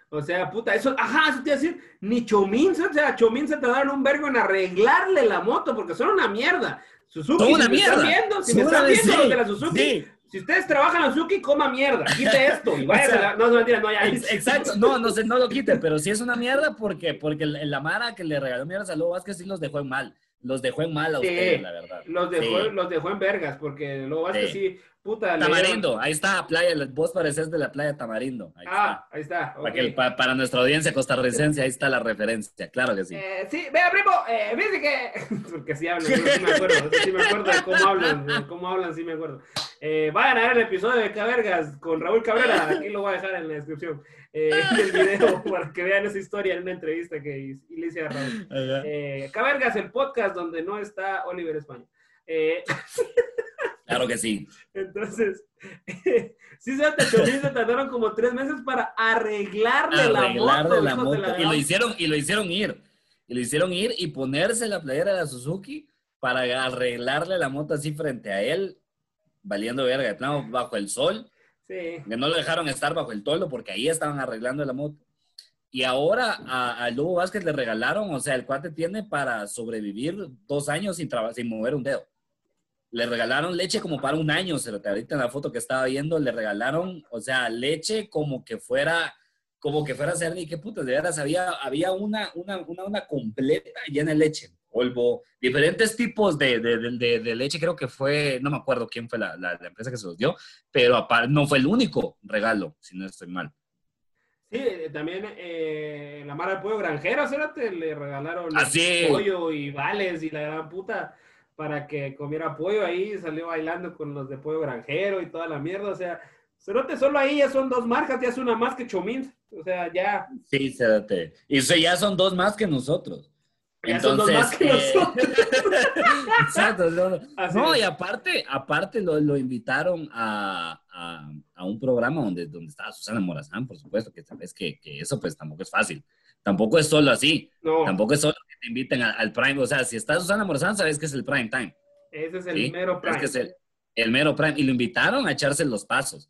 O sea, puta, eso, ajá, eso te iba a decir, ni Chomín, o sea, Chomín se tardaron un vergo en arreglarle la moto porque son una mierda. Suzuki, una si mierda. Me están viendo, si me están viendo los de la Suzuki, si ustedes trabajan en Suzuki, coma mierda, quite esto y vaya o sea, no, no, mentira, no, ya. Exacto, no, no, no lo quite, pero si es una mierda porque, porque la Mara que le regaló mierda a Lobo Vázquez sí los dejó en mal. Los dejó en mal a ustedes, la verdad. Los dejó, los dejó en vergas, porque Lobo Vázquez sí, puta. Tamarindo, ahí está, playa, vos pareces de la playa Tamarindo. Ahí ah, ahí está. Para, para, nuestra audiencia costarricense, ahí está la referencia, claro que sí. Eh, sí, vea, primo, eh, dice que. porque sí hablan, sí me acuerdo, sí me acuerdo de cómo hablan, de cómo hablan, sí me acuerdo. Eh, vayan a ver el episodio de Cabergas con Raúl Cabrera, aquí lo voy a dejar en la descripción eh, el video para que vean esa historia en una entrevista que le hice a Raúl. Eh, Cabergas, el podcast donde no está Oliver España. Eh, claro que sí. Entonces, sí se se tardaron como tres meses para arreglarle, la moto. La moto. y, lo hicieron, y lo hicieron ir. Y lo hicieron ir y ponerse la playera de la Suzuki para arreglarle la moto así frente a él, valiendo verga, de plano, bajo el sol que no lo dejaron estar bajo el toldo porque ahí estaban arreglando la moto. Y ahora a, a Lugo Vázquez le regalaron, o sea, el cuate tiene para sobrevivir dos años sin, sin mover un dedo. Le regalaron leche como para un año, se lo ahorita en la foto que estaba viendo, le regalaron, o sea, leche como que fuera, como que fuera cerdo y qué putas, de veras, había, había una, una, una, una completa llena de leche polvo, diferentes tipos de, de, de, leche, creo que fue, no me acuerdo quién fue la, la, empresa que se los dio, pero no fue el único regalo, si no estoy mal. Sí, eh, también eh, la Mara del Pollo Granjero, le regalaron pollo y vales y la gran puta para que comiera pollo. Ahí, salió bailando con los de pollo granjero y toda la mierda, o sea, Cerote, solo ahí ya son dos marcas, ya es una más que Chomín, o sea, ya. Sí, Cerote, y ya son dos más que nosotros. Entonces, más que eh, Exacto. No, y aparte, aparte lo, lo invitaron a, a, a, un programa donde, donde estaba Susana Morazán, por supuesto, que sabes que, que, eso pues tampoco es fácil. Tampoco es solo así. Tampoco es solo que te inviten al, prime. O sea, si está Susana Morazán, sabes que es el prime time. Ese es el mero prime. Es que es el, el mero prime. Y lo invitaron a echarse los pasos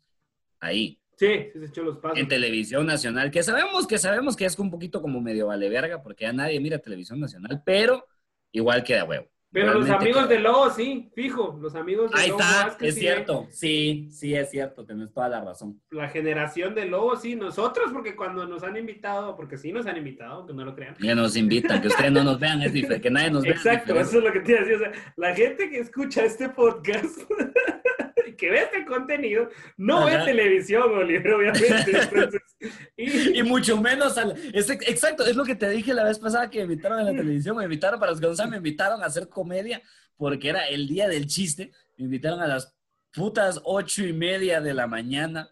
ahí. Sí, se echó los pasos. En televisión nacional, que sabemos que sabemos que es un poquito como medio vale verga, porque ya nadie mira televisión nacional, pero igual queda huevo. Pero los amigos de Lobo, sí, fijo, los amigos de Ahí está, es cierto, sí, sí, es cierto, tienes toda la razón. La generación de Lobo, sí, nosotros, porque cuando nos han invitado, porque sí nos han invitado, que no lo crean. Ya nos invitan, que ustedes no nos vean, es diferente, que nadie nos vea. Exacto, eso es lo que te iba a decir, o sea, la gente que escucha este podcast que ve este contenido no ve televisión, Oliver, obviamente. y... mucho menos al... exacto, es lo que te dije la vez pasada que me invitaron a la televisión, me invitaron para los que no saben, me invitaron a hacer comedia porque era el día del chiste, me invitaron a las putas ocho y media de la mañana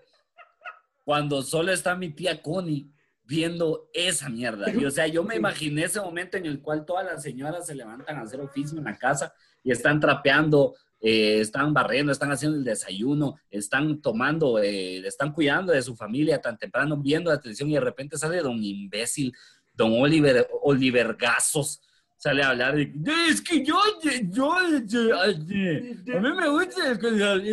cuando solo está mi tía Connie viendo esa mierda. Y o sea, yo me imaginé ese momento en el cual todas las señoras se levantan a hacer oficio en la casa y están trapeando, eh, están barriendo, están haciendo el desayuno, están tomando, eh, están cuidando de su familia tan temprano, viendo la televisión y de repente sale don imbécil, don Oliver, Oliver Gazos, sale a hablar de, es que yo, yo, a mí me gusta,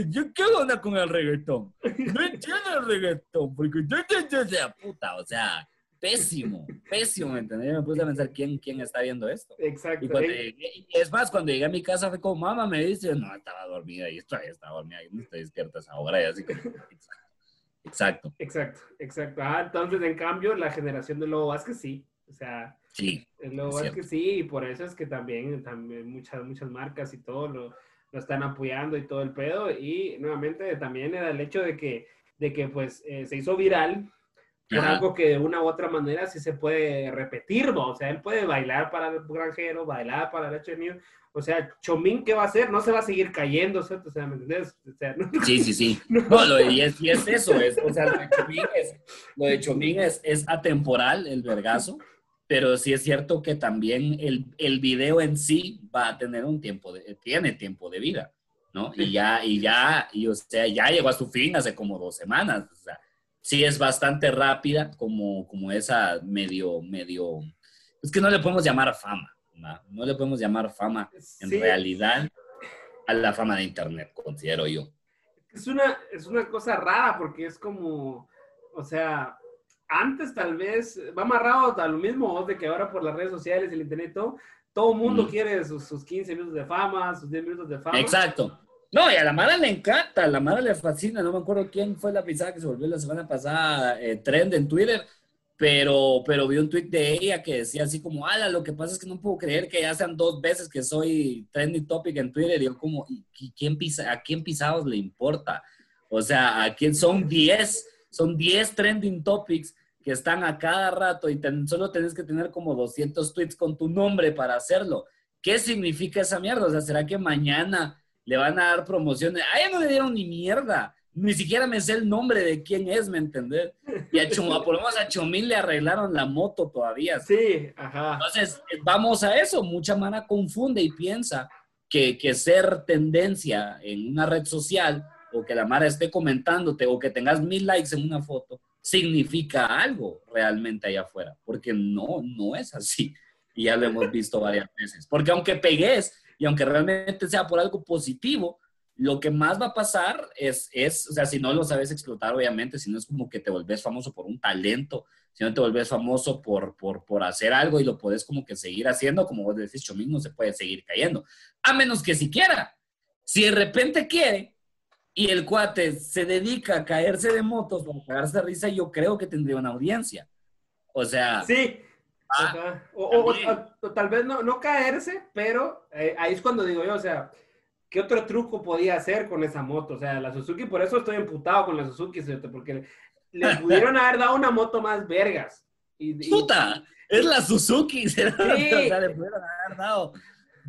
yo qué onda con el reggaetón, no entiendo el reggaetón, porque yo, yo, yo, puta, o sea, pésimo, pésimo, ¿me entendés? Me puse a pensar quién, quién está viendo esto. Exacto. Y, es más, cuando llegué a mi casa fue como, mamá, me dice, no, estaba dormida y todavía estaba dormida y no estoy despierta esa hora y así que... Exacto. Exacto, exacto. Ah, entonces, en cambio, la generación de Lobo Vázquez sí. O sea, sí, el Lobo Vázquez sí, y por eso es que también, también muchas, muchas marcas y todo lo, lo, están apoyando y todo el pedo. Y nuevamente también era el hecho de que, de que pues eh, se hizo viral por algo que de una u otra manera sí se puede repetir, ¿no? o sea, él puede bailar para el granjero, bailar para el HN, o sea, Chomín, ¿qué va a hacer? No se va a seguir cayendo, ¿cierto? O sea, ¿me entiendes? O sea, ¿no? Sí, sí, sí. No, lo de, y, es, y, es, eso, es, o sea, lo de Chomín es, lo de Chomín es, es atemporal, el vergazo, pero sí es cierto que también el, el video en sí va a tener un tiempo, de, tiene tiempo de vida, ¿no? Y ya, y ya, y o sea, ya llegó a su fin hace como dos semanas, o sea, sí es bastante rápida, como, como esa medio, medio, es que no le podemos llamar fama, ¿no? No le podemos llamar fama en Sí. realidad a la fama de Internet, considero yo. Es una, es una cosa rara porque es como, o sea, antes tal vez, va amarrado a lo mismo de que ahora por las redes sociales, el internet, todo, todo el mundo Ujú. quiere sus, sus 15 minutos de fama, sus 10 minutos de fama. Exacto. No, y a la Mara le encanta, a la Mara le fascina. No me acuerdo quién fue la pisada que se volvió la semana pasada eh, trend en Twitter, pero, pero vi un tweet de ella que decía así como, ala, lo que pasa es que no puedo creer que ya sean dos veces que soy trending topic en Twitter. Y yo como, ¿y quién pisa, ¿a quién pisados le importa? O sea, ¿a quién son 10? Son 10 trending topics que están a cada rato y ten- solo tenés que tener como 200 tweets con tu nombre para hacerlo. ¿Qué significa esa mierda? O sea, ¿será que mañana le van a dar promociones? A ella no le dieron ni mierda. Ni siquiera me sé el nombre de quién es, ¿me entendés? Y a Chum- por lo menos a Chomín le arreglaron la moto todavía. Sí, ajá. Entonces, vamos a eso. Mucha mana confunde y piensa que, que ser tendencia en una red social o que la Mara esté comentándote o que tengas mil likes en una foto significa algo realmente allá afuera. Porque no, no es así. Y ya lo hemos visto varias veces. Porque aunque pegues y aunque realmente sea por algo positivo, lo que más va a pasar es, es, o sea, si no lo sabes explotar, obviamente, si no es como que te volvés famoso por un talento, si no te volvés famoso por, por, por hacer algo y lo podés como que seguir haciendo, como vos decís, Chomín no se puede seguir cayendo, a menos que siquiera. Si de repente quiere y el cuate se dedica a caerse de motos para cagarse de risa, yo creo que tendría una audiencia. O sea, Sí. Ah. O, tal vez no, no caerse, pero eh, ahí es cuando digo yo, o sea, ¿qué otro truco podía hacer con esa moto? O sea, la Suzuki, por eso estoy emputado con la Suzuki, ¿cierto? porque le pudieron haber dado una moto más vergas. Y, y- puta, es la Suzuki. o sea, Sí. le pudieron haber dado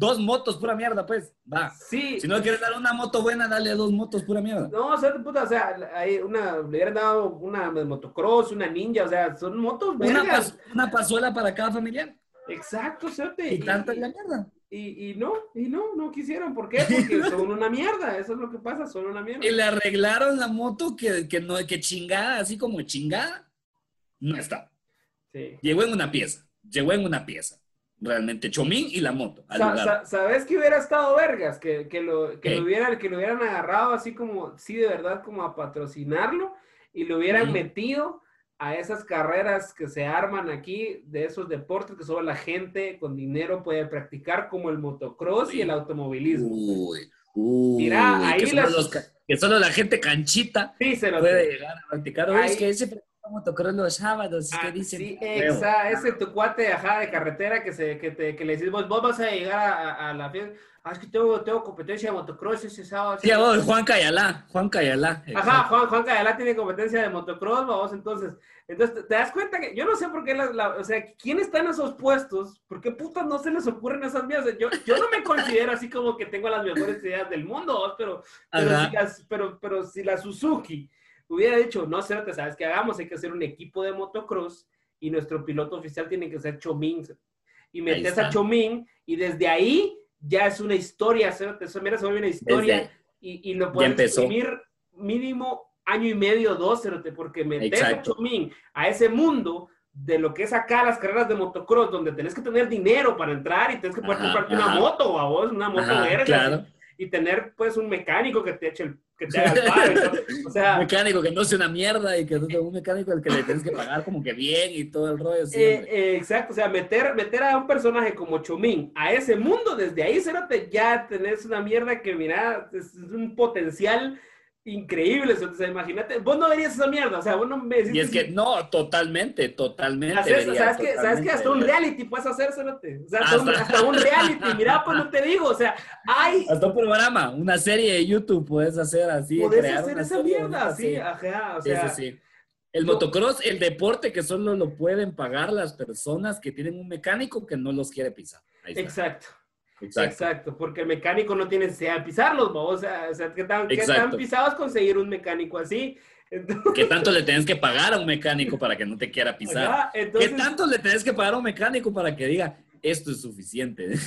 dos motos, pura mierda, pues, va. sí. Si no quieres dar una moto buena, dale dos motos, pura mierda. No, o sea, puta, o sea, hay una, le hubieran dado una motocross, una ninja, o sea, son motos Una, pas- una pazuela para cada familiar. Exacto, ¿cierto? Y tanta es la mierda. y, y no, y no, no quisieron. ¿Por qué? Porque son una mierda, eso es lo que pasa, son una mierda. Y le arreglaron la moto que, que, no, que chingada, así como chingada, no está. Sí. Llegó en una pieza, llegó en una pieza. Realmente, Chomín y la moto. Sa- sa- ¿Sabes que hubiera estado vergas? Que, que, lo, que, lo hubieran, que lo hubieran agarrado así como, sí, de verdad, como a patrocinarlo y lo hubieran metido a esas carreras que se arman aquí, de esos deportes que solo la gente con dinero puede practicar, como el motocross y el automovilismo. Uy, uy. Mira, ahí que, solo las- los que solo la gente canchita Sí, se lo puede llegar a practicar. Oye, Ahí- es que ese practica motocross los sábados, Ah, ¿qué dicen? sí, Huevo. exa, ese tu cuate ajá, de carretera que, se, que, te, que le decís, vos, vas a llegar a, a- a la fiesta. Ah, es que tengo, tengo competencia de motocross ese sábado. Sí, vos, Juan Cayalá, Juan Cayalá. Ajá, Juan, Juan Cadalá tiene competencia de motocross, vamos, entonces, entonces te, das cuenta que yo no sé por qué, la, la- o sea, ¿quién está en esos puestos? ¿Por qué putas no se les ocurren esas mierdas? Yo, yo no me considero así como que tengo las mejores ideas del mundo, pero, pero, si, las- pero, pero si la Suzuki hubiera dicho, no sé, te sabes qué hagamos, hay que hacer un equipo de motocross y nuestro piloto oficial tiene que ser Chomín. Y metes a Chomín y desde ahí ya es una historia, ¿cierto? Eso, mira, se vuelve una historia Desde- y, y lo puedes empezó. exprimir mínimo año y medio, dos, cerote, porque meter a Exacto. Chomín a ese mundo de lo que es acá las carreras de motocross, donde tenés que tener dinero para entrar y tienes que poder comprarte una moto, a vos, una moto Ajá, verga, claro. y tener pues un mecánico que te eche el, que te haga el paro, ¿no? o sea, Un mecánico que no sea una mierda y que un mecánico al que le tienes que pagar como que bien y todo el rollo. eh, eh, exacto, o sea, meter, meter a un personaje como Chomín a ese mundo, desde ahí, cerote, ya tenés una mierda que, mira, es un potencial increíble, cerote, o sea, imagínate, vos no verías esa mierda, o sea, vos no me decís y es que no, totalmente, totalmente. Haces- vería, ¿sabes, que, ¿Sabes que hasta un reality puedes hacer, cerote? O sea, hasta, un, Hasta- hasta un reality, mira, pues no te digo, o sea, hay, Hasta un programa, una serie de YouTube puedes hacer así. puedes crear hacer esa serie mierda, sí, ajá, o sea, sí, sí. El motocross, el deporte que solo lo pueden pagar las personas que tienen un mecánico que no los quiere pisar. Exacto. Exacto. Exacto, porque el mecánico no tiene necesidad de pisarlos, ¿no? o sea, o sea ¿qué, tan, qué tan pisados conseguir un mecánico así? ¿Qué tanto le tenés que pagar a un mecánico para que no te quiera pisar? ¿Qué tanto le tenés que pagar a un mecánico para que diga, esto es suficiente.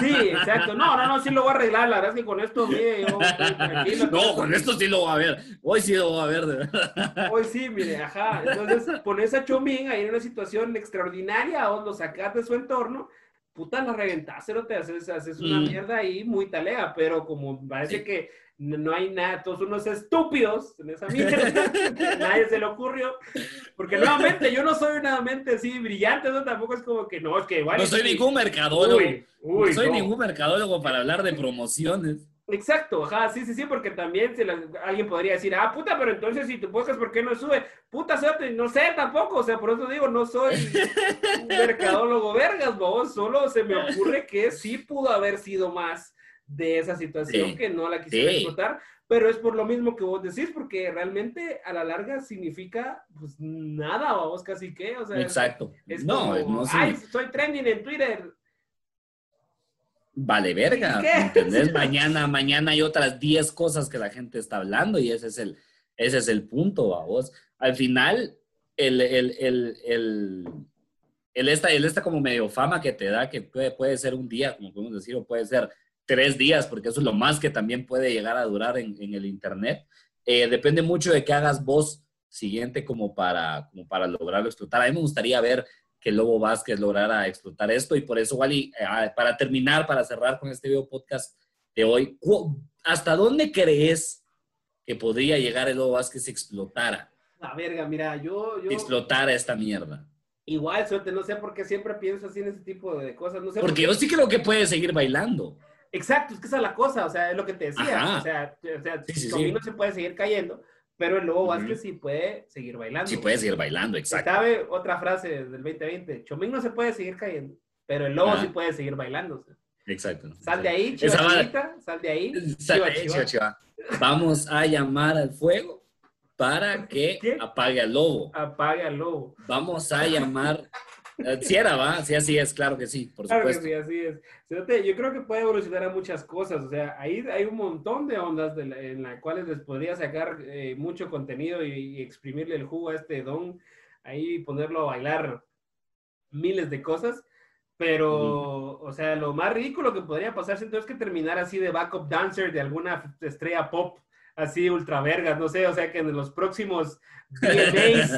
Sí, exacto. No, no, no, sí lo voy a arreglar. La verdad es que con esto, mire, yo tranquilo. No, con esto sí lo voy a ver. Hoy sí lo voy a ver, de verdad. Hoy sí, mire, ajá. Entonces, pones a Chomín ahí en una situación extraordinaria, o lo sacas de su entorno, puta, la reventás, pero te haces, haces una mm. mierda ahí muy talea, pero como parece que no hay nada, todos unos estúpidos en esa mierda, nadie se le ocurrió, porque nuevamente yo no soy una mente así brillante, no tampoco es como que no, es que igual. No soy ningún mercadólogo, no soy ningún mercadólogo para hablar de promociones. Exacto, ajá, sí, sí, sí, porque también alguien podría decir, ah, puta, pero entonces si tu podcast, ¿por qué no sube? Puta, suerte, no sé tampoco, o sea, por eso digo, no soy un mercadólogo vergas, vos, solo se me ocurre que sí pudo haber sido más de esa situación que no la quisiera explotar, pero es por lo mismo que vos decís, porque realmente a la larga significa pues nada, vos casi que, o sea, exacto. no, no ay, soy trending en Twitter. Vale, verga, ¿entendés? mañana, mañana hay otras 10 cosas que la gente está hablando y ese es el, ese es el punto, vos. Al final, el, el, el, el el esta, el esta como medio fama que te da, que puede, puede ser un día, como podemos decir, o puede ser tres días, porque eso es lo más que también puede llegar a durar en, el Internet. Eh, depende mucho de que hagas vos siguiente como para, como para lograrlo explotar. A mí me gustaría ver que Lobo Vázquez lograra explotar esto y por eso, Wally, eh, para terminar, para cerrar con este video podcast de hoy, ¿hasta dónde crees que podría llegar el Lobo Vázquez si explotara? La verga, mira, yo... yo... Explotara esta mierda. Igual, suerte, no sé por qué siempre pienso así en ese tipo de cosas. No sé porque yo sí creo que puede seguir bailando. Exacto, es que esa es la cosa, o sea, es lo que te decía. O sea, o sea sí, se puede seguir cayendo, pero el Lobo Vázquez sí puede seguir bailando. Sí puede seguir bailando, exacto. ¿Sabe otra frase del 2020? Chomín no se puede seguir cayendo, pero el Lobo sí puede seguir bailando. Exacto. Sal de ahí, chiva, sal de ahí. Sal de ahí, chiva, Vamos a llamar al fuego para que apague al lobo. Apague al lobo. Vamos a llamar sí era, ¿va? Sí, así es, claro que sí, por claro Que sí, así es. Yo creo que puede evolucionar a muchas cosas, o sea, ahí hay un montón de ondas en las cuales les podría sacar eh, mucho contenido y, exprimirle el jugo a este don, ahí ponerlo a bailar miles de cosas, pero, o sea, lo más ridículo que podría pasar es que terminar así de backup dancer de alguna estrella pop así ultra vergas, no sé, o sea que en los próximos 10 days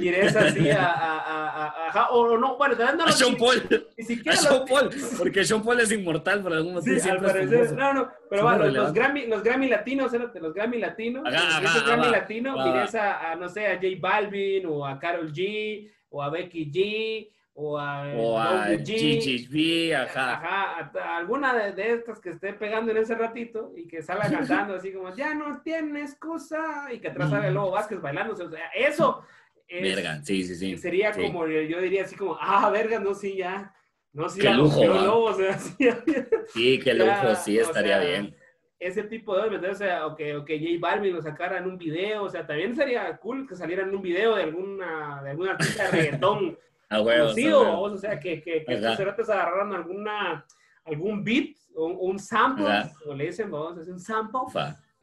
irés así a, a, a, o no, bueno, a Sean Paul, ni siquiera a Sean Paul, porque Sean Paul es inmortal por algún motivo. Sí, al parecer, no, no, pero bueno, los Grammy, los Grammy latinos, los Grammy latinos, los Grammy latino, irés a, no sé, a J Balvin o a Carol G o a Becky G o a, o a GGB, ajá. Ajá, alguna de, estas que esté pegando en ese ratito y que salga cantando así como, ya no tienes excusa, y que atrás salga el Lobo Vázquez bailando, o sea, eso verga, sí, sí, sí. Sería como, yo diría así como, ah, verga, no, sí, ya, no, sí, qué lujo, lobo, o sea, sí, sí, qué lujo, sí, estaría bien. Ese tipo de, o sea, o que, o que J Balvin lo sacara en un video, o sea, también sería cool que saliera en un video de alguna, de alguna artista de reggaetón, Ah, o sea, que, que, que estos cerotes agarraron alguna, algún beat, o un, sample, o le dicen, vamos, es un sample.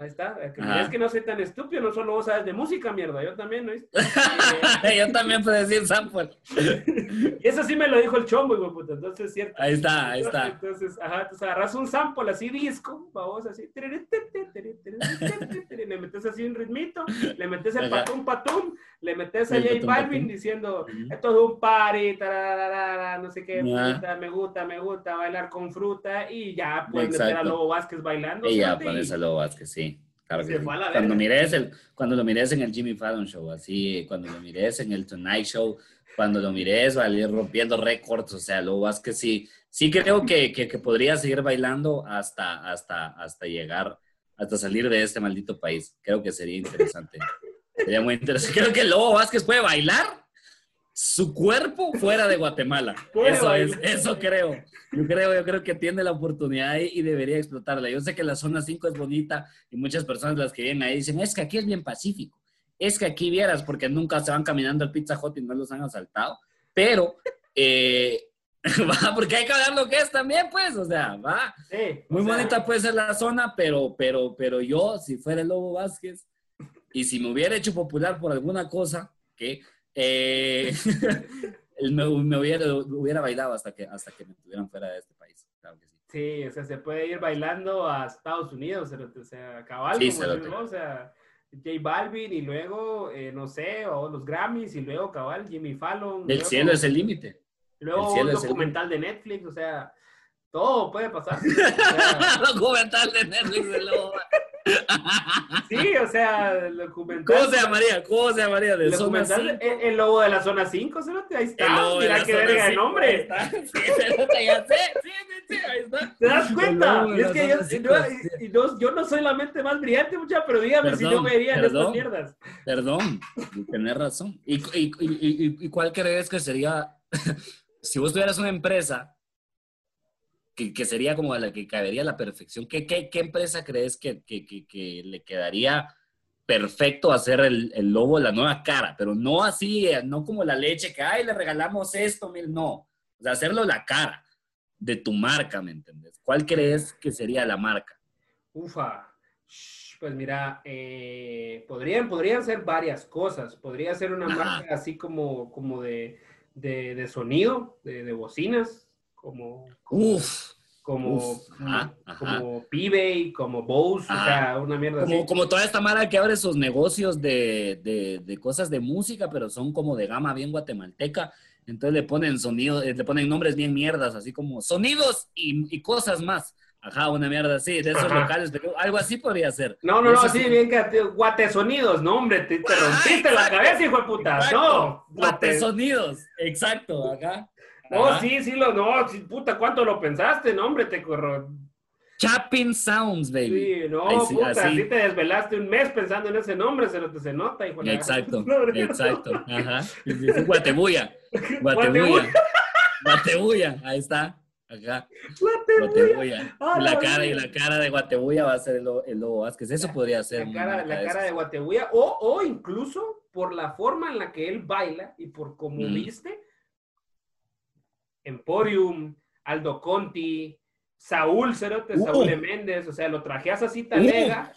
Ahí está. Es que no soy tan estúpido, no solo vos sabes de música, mierda. Yo también, ¿no? yo también puedo decir sample. y eso sí me lo dijo el chombo, güey, puta. Entonces es cierto. Ahí está, ahí está. Entonces, ajá, entonces agarras un sample así disco, vamos, así. Le metes así un ritmito, le metes el patum patum, le metes a J Balvin diciendo, esto es un party, no sé qué, me gusta, me gusta, me gusta bailar con fruta y ya puedes meter a Lobo Vázquez bailando. Y ya pones a Lobo Vázquez, sí. Cuando mires, el, cuando lo mires en el Jimmy Fallon Show, así, cuando lo mires en el Tonight Show, cuando lo mires, va a ir rompiendo récords, o sea, lo vas que sí, sí creo que, que, podría seguir bailando hasta, hasta, hasta llegar, hasta salir de este maldito país. Creo que sería interesante. Sería muy interesante. Creo que Lobo Vázquez puede bailar su cuerpo fuera de Guatemala. Eso es, eso creo. Yo creo, yo creo que tiene la oportunidad y debería explotarla. Yo sé que la zona 5 es bonita y muchas personas las que vienen ahí dicen, es que aquí es bien pacífico. Es que aquí vieras, porque nunca se van caminando al Pizza Hut y no los han asaltado. Pero, eh, va, porque hay que ver lo que es también, pues, o sea, va. Muy bonita puede ser la zona, pero, pero, pero yo, si fuera el Lobo Vázquez, Y si me hubiera hecho popular por alguna cosa, que eh, me, me hubiera, hubiera, bailado hasta que, hasta que me tuvieran fuera de este país. Claro que sí. Sí, o sea, se puede ir bailando a Estados Unidos, o sea, cabal, sí, como o sea, J Balvin y luego, eh, no sé, o los Grammys y luego cabal, Jimmy Fallon. El cielo es el límite. Luego un documental de Netflix, o sea, todo puede pasar. documental de Netflix de lobo. Sí, o sea, el documental. ¿Cómo se llamaría? ¿Cómo se llamaría? De el documental, el, lobo de la zona 5, Ahí está. Mira qué verga de nombre. Sí, ya sé. Sí, sí, ahí está. ¿Te das cuenta? Y es que yo, yo, no soy la mente más brillante, mucha, pero dígame si no me verían estas mierdas. Perdón, tenés razón. ¿Y, y, y, y cuál crees que sería, si vos tuvieras una empresa que, sería como a la que cabería la perfección. ¿Qué, qué, qué empresa crees que, que, le quedaría perfecto hacer el, el, lobo la nueva cara? Pero no así, eh, no como la leche que, ay, le regalamos esto, no. O sea, hacerlo la cara de tu marca, ¿me entiendes? ¿Cuál crees que sería la marca? Ufa, pues mira, eh, podrían, podrían ser varias cosas. Podría ser una marca así como, como de, de, de sonido, de, de, bocinas, como, Uf, como, como Pibe, como Bose, o sea, una mierda como, Como toda esta mara que abre sus negocios de, de, cosas de música, pero son como de gama bien guatemalteca. Entonces le ponen sonidos, eh, le ponen nombres bien mierdas, así como sonidos y, y cosas más. Ajá, una mierda así, de esos locales, algo así podría ser. No, no, no, sí, bien que guatesonidos, no, hombre, te, rompiste la cabeza, hijo de puta. no, guatesonidos, exacto, acá. Oh, sí, sí, lo, no, puta, ¿cuánto lo pensaste? No, hombre, te corro. Chapping Sounds, baby. Sí, no, puta, así. te desvelaste un mes pensando en ese nombre, se, lo, se nota, hijo de Exacto, exacto, ajá. Guatebuya, Guatebuya, Guatebuya, ahí está. Acá. Guatebuya. Ah, la cara y la cara de Guatebuya va a ser el, el Lobo Vázquez. Eso podría ser. La cara, la cara de Guatebuya. O, o incluso por la forma en la que él baila y por cómo mm. viste, Emporium, Aldo Conti, Saúl Cerote, Saúl Méndez, o sea, lo trajeas así talega.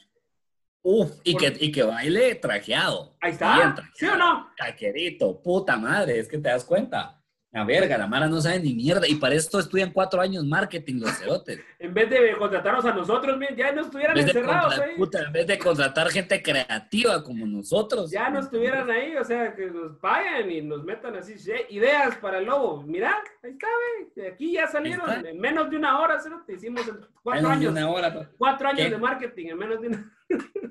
Uf, y, que, y que baile trajeado. Ahí está. ¿Sí o no? Caquerito, puta madre, es que te das cuenta. A verga, la Mara no sabe ni mierda. Y para esto estudian cuatro años marketing los cerotes. en vez de contratarnos a nosotros, ya no estuvieran encerrados ahí. en vez de contratar gente creativa como nosotros. Ya no estuvieran ahí, o sea, que nos paguen y nos metan así ideas para el lobo. Mira, ahí está, güey. Aquí ya salieron en menos de una hora, cerote. Hicimos cuatro años. De una hora, cuatro años de marketing en menos de una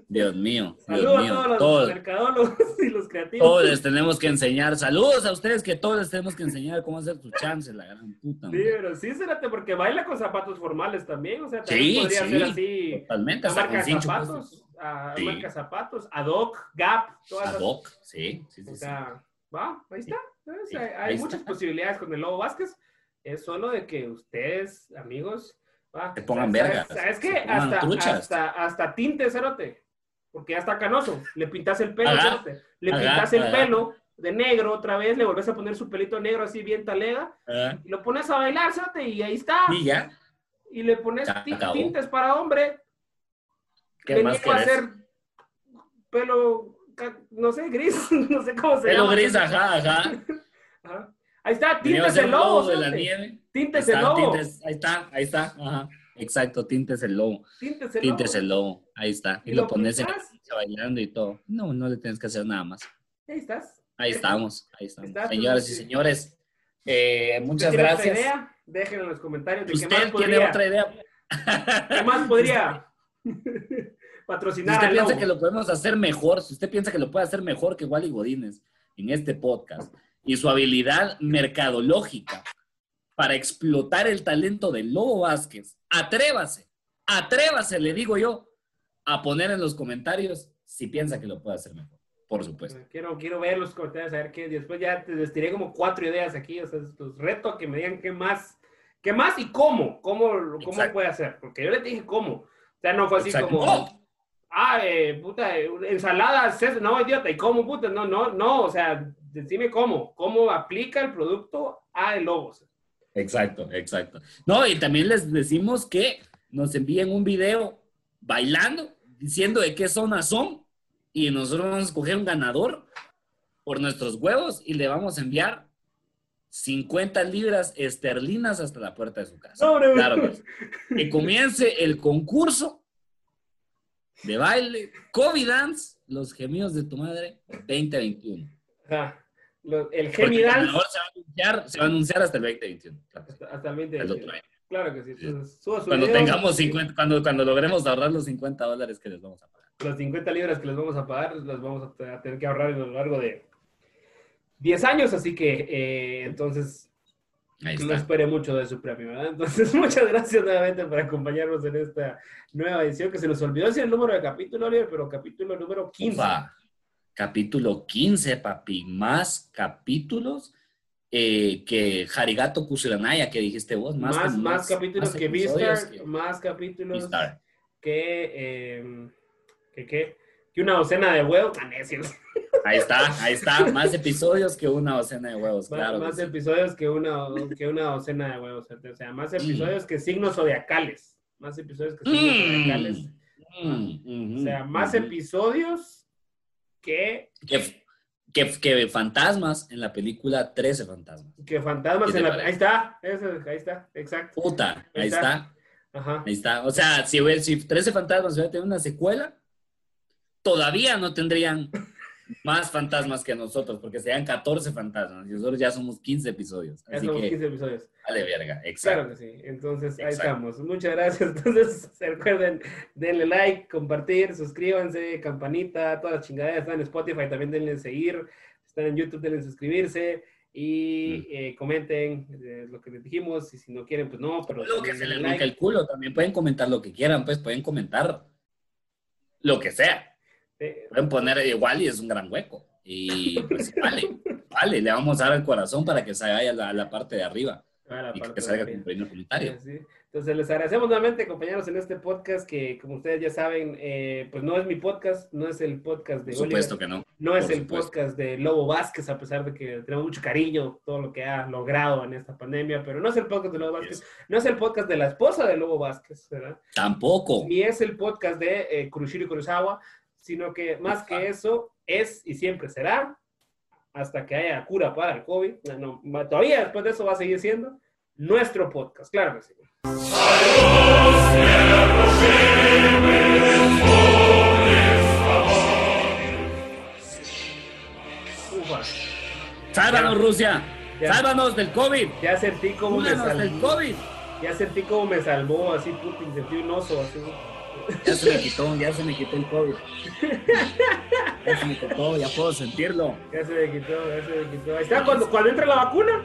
Dios mío. Saludos mío. a todos los mercadólogos y los creativos. Todos les tenemos que enseñar. Saludos a ustedes que todos les tenemos que enseñar cómo hacer tu chance, la gran puta. Sí, pero sí, cérate, porque baila con zapatos formales también. O sea, también podría ser así. Totalmente. Marca zapatos, a sí. marca zapatos, ad hoc, Gap, todas Ad hoc, sí, sí, sí. O sea, va, ahí está. O sea, hay muchas posibilidades con el Lobo Vázquez. Es solo de que ustedes, amigos, te pongan vergas. ¿Sabes qué? Hasta, hasta, hasta, tinte, cerote. Porque ya está canoso. Le pintas el pelo, cerote. Le pintas el pelo de negro otra vez, le volvés a poner su pelito negro así bien talega. Y lo pones a bailar, cerote, y ahí está. Y ya. Y le pones tintes para hombre. ¿Qué más a hacer pelo, no sé, gris, no sé cómo se llama. Pelo gris, ajá, ajá. ajá. Ahí está, tintes el lobo. De la nieve. Tintes el lobo. ahí está, ahí está. Ajá. Exacto, tintes el lobo. Tintes el tintes el lobo. Ahí está. Y, lo, pones en bailando y todo. No, no le tienes que hacer nada más. Ahí estás. Ahí estamos, ahí estamos. Señoras y señores, eh, muchas gracias. Idea? Déjenlo en los comentarios de ¿Usted qué más tiene otra idea? ¿Qué más podría patrocinar? Si usted piensa que lo podemos hacer mejor, si usted piensa que lo puede hacer mejor que Wally Godínez en este podcast, y su habilidad mercadológica para explotar el talento de Lobo Vázquez, atrévase, atrévase, le digo yo, a poner en los comentarios si piensa que lo puede hacer mejor. Por supuesto. Quiero, quiero ver los comentarios, a ver qué. Después ya te les tiré como cuatro ideas aquí. O sea, los reto a que me digan qué más, qué más y cómo. Cómo, cómo puede hacer. Porque yo le dije cómo. O sea, no fue así como ah, eh, puta, ensaladas, no, idiota, ¿y cómo, puta? No, no, no, o sea, decime cómo, cómo aplica el producto a el logo. Exacto, exacto. No, y también les decimos que nos envíen un video bailando, diciendo de qué zona son y nosotros vamos a escoger un ganador por nuestros huevos y le vamos a enviar 50 libras esterlinas hasta la puerta de su casa. claro que, que comience el concurso de baile, COVID Dance, los gemidos de tu madre 2021. Ajá. El Gemi Dance. Se va, a anunciar, se va a anunciar hasta el 2021. Hasta, hasta, el 2021. Claro que sí. cuando tengamos 50, cuando, cuando logremos ahorrar los 50 dólares que les vamos a pagar. Las 50 libras que les vamos a pagar, las vamos a tener que ahorrar a lo largo de 10 años, así que eh, entonces no espere mucho de su premio, ¿verdad? Entonces, muchas gracias nuevamente por acompañarnos en esta nueva edición, que se nos olvidó decir el número de capítulo, Oliver, pero capítulo número 15. Capítulo 15, papi. Más capítulos eh, que Harigato Kusuranaya, que dijiste vos. Más, más, capítulos que Vistar, más capítulos que, em, que, que, que, una docena de huevos. Ahí está, ahí está. Más episodios que una docena de huevos, claro. Más, episodios que una, que una docena de huevos. O sea, más episodios que signos zodiacales. Más episodios que signos mm. zodiacales. Mm, o sea, más episodios que... que... Que, fantasmas en la película 13 fantasmas. Que fantasmas en la... Ahí está, ahí está, exacto. Puta, ahí, está. Ajá. Ahí está. O sea, si, si 13 fantasmas hubiera tenido una secuela, todavía no tendrían más fantasmas que nosotros, porque serían 14 fantasmas y nosotros ya somos 15 episodios. Ya somos 15 episodios. Vale, verga, exacto. Claro que sí. Entonces, ahí estamos. Muchas gracias. Entonces, se recuerden, denle like, compartir, suscríbanse, campanita, todas las chingaderas están en Spotify, también denle seguir. Están en YouTube, denle suscribirse y mm. eh, comenten eh, lo que les dijimos y si no quieren, pues no, pero... Lo que se les like. el culo, también pueden comentar lo que quieran, pues pueden comentar lo que sea. Pueden poner igual y es un gran hueco. Y pues vale, vale, le vamos a dar el corazón para que se vaya a la, parte de arriba. y que salga con el comentario. Entonces les agradecemos nuevamente compañeros en este podcast que como ustedes ya saben, eh, pues no es mi podcast, no es el podcast de Por supuesto que no. No es el podcast de Lobo Vázquez, a pesar de que tenemos mucho cariño, todo lo que ha logrado en esta pandemia, pero no es el podcast de Lobo Vázquez, no es el podcast de la esposa de Lobo Vázquez, ¿verdad? Tampoco. Ni es el podcast de eh, Kurushiro Kurosawa, sino que más que eso es y siempre será, hasta que haya cura para el COVID, no, todavía después de eso va a seguir siendo nuestro podcast, claro que sí. Sálvanos, Rusia. Sálvanos del COVID. Ya sentí como me salvó. del COVID. Ya sentí como me salvó así Putin, sentí un oso así. Ya se me quitó, ya se me quitó el COVID. Ya se me quitó, ya puedo sentirlo. Ya se me quitó, ya se me quitó. Ahí está, cuando, cuando entra la vacuna,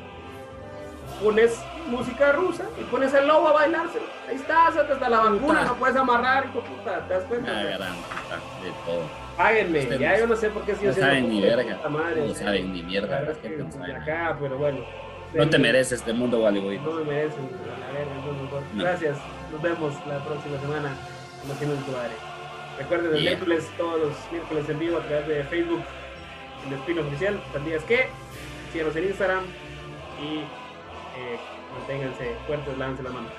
pones música rusa y pones el lobo a bailarse. Ahí está, hasta la vacuna, no puedes amarrar, hijo puta, ¿te das cuenta? Ah, gran de todo. Páguenme, ya yo no sé por qué si No saben ni verga. No saben ni mierda. Es que acá, pero bueno. No te mereces este mundo, Bollywood. No me mereces, a ver, Gracias, nos vemos la próxima semana. Imagínate tu madre. Recuerden el miércoles, todos los miércoles en vivo a través de Facebook, el Espino Oficial, días que, síganos en Instagram y eh, manténganse fuertes, lávense las manos.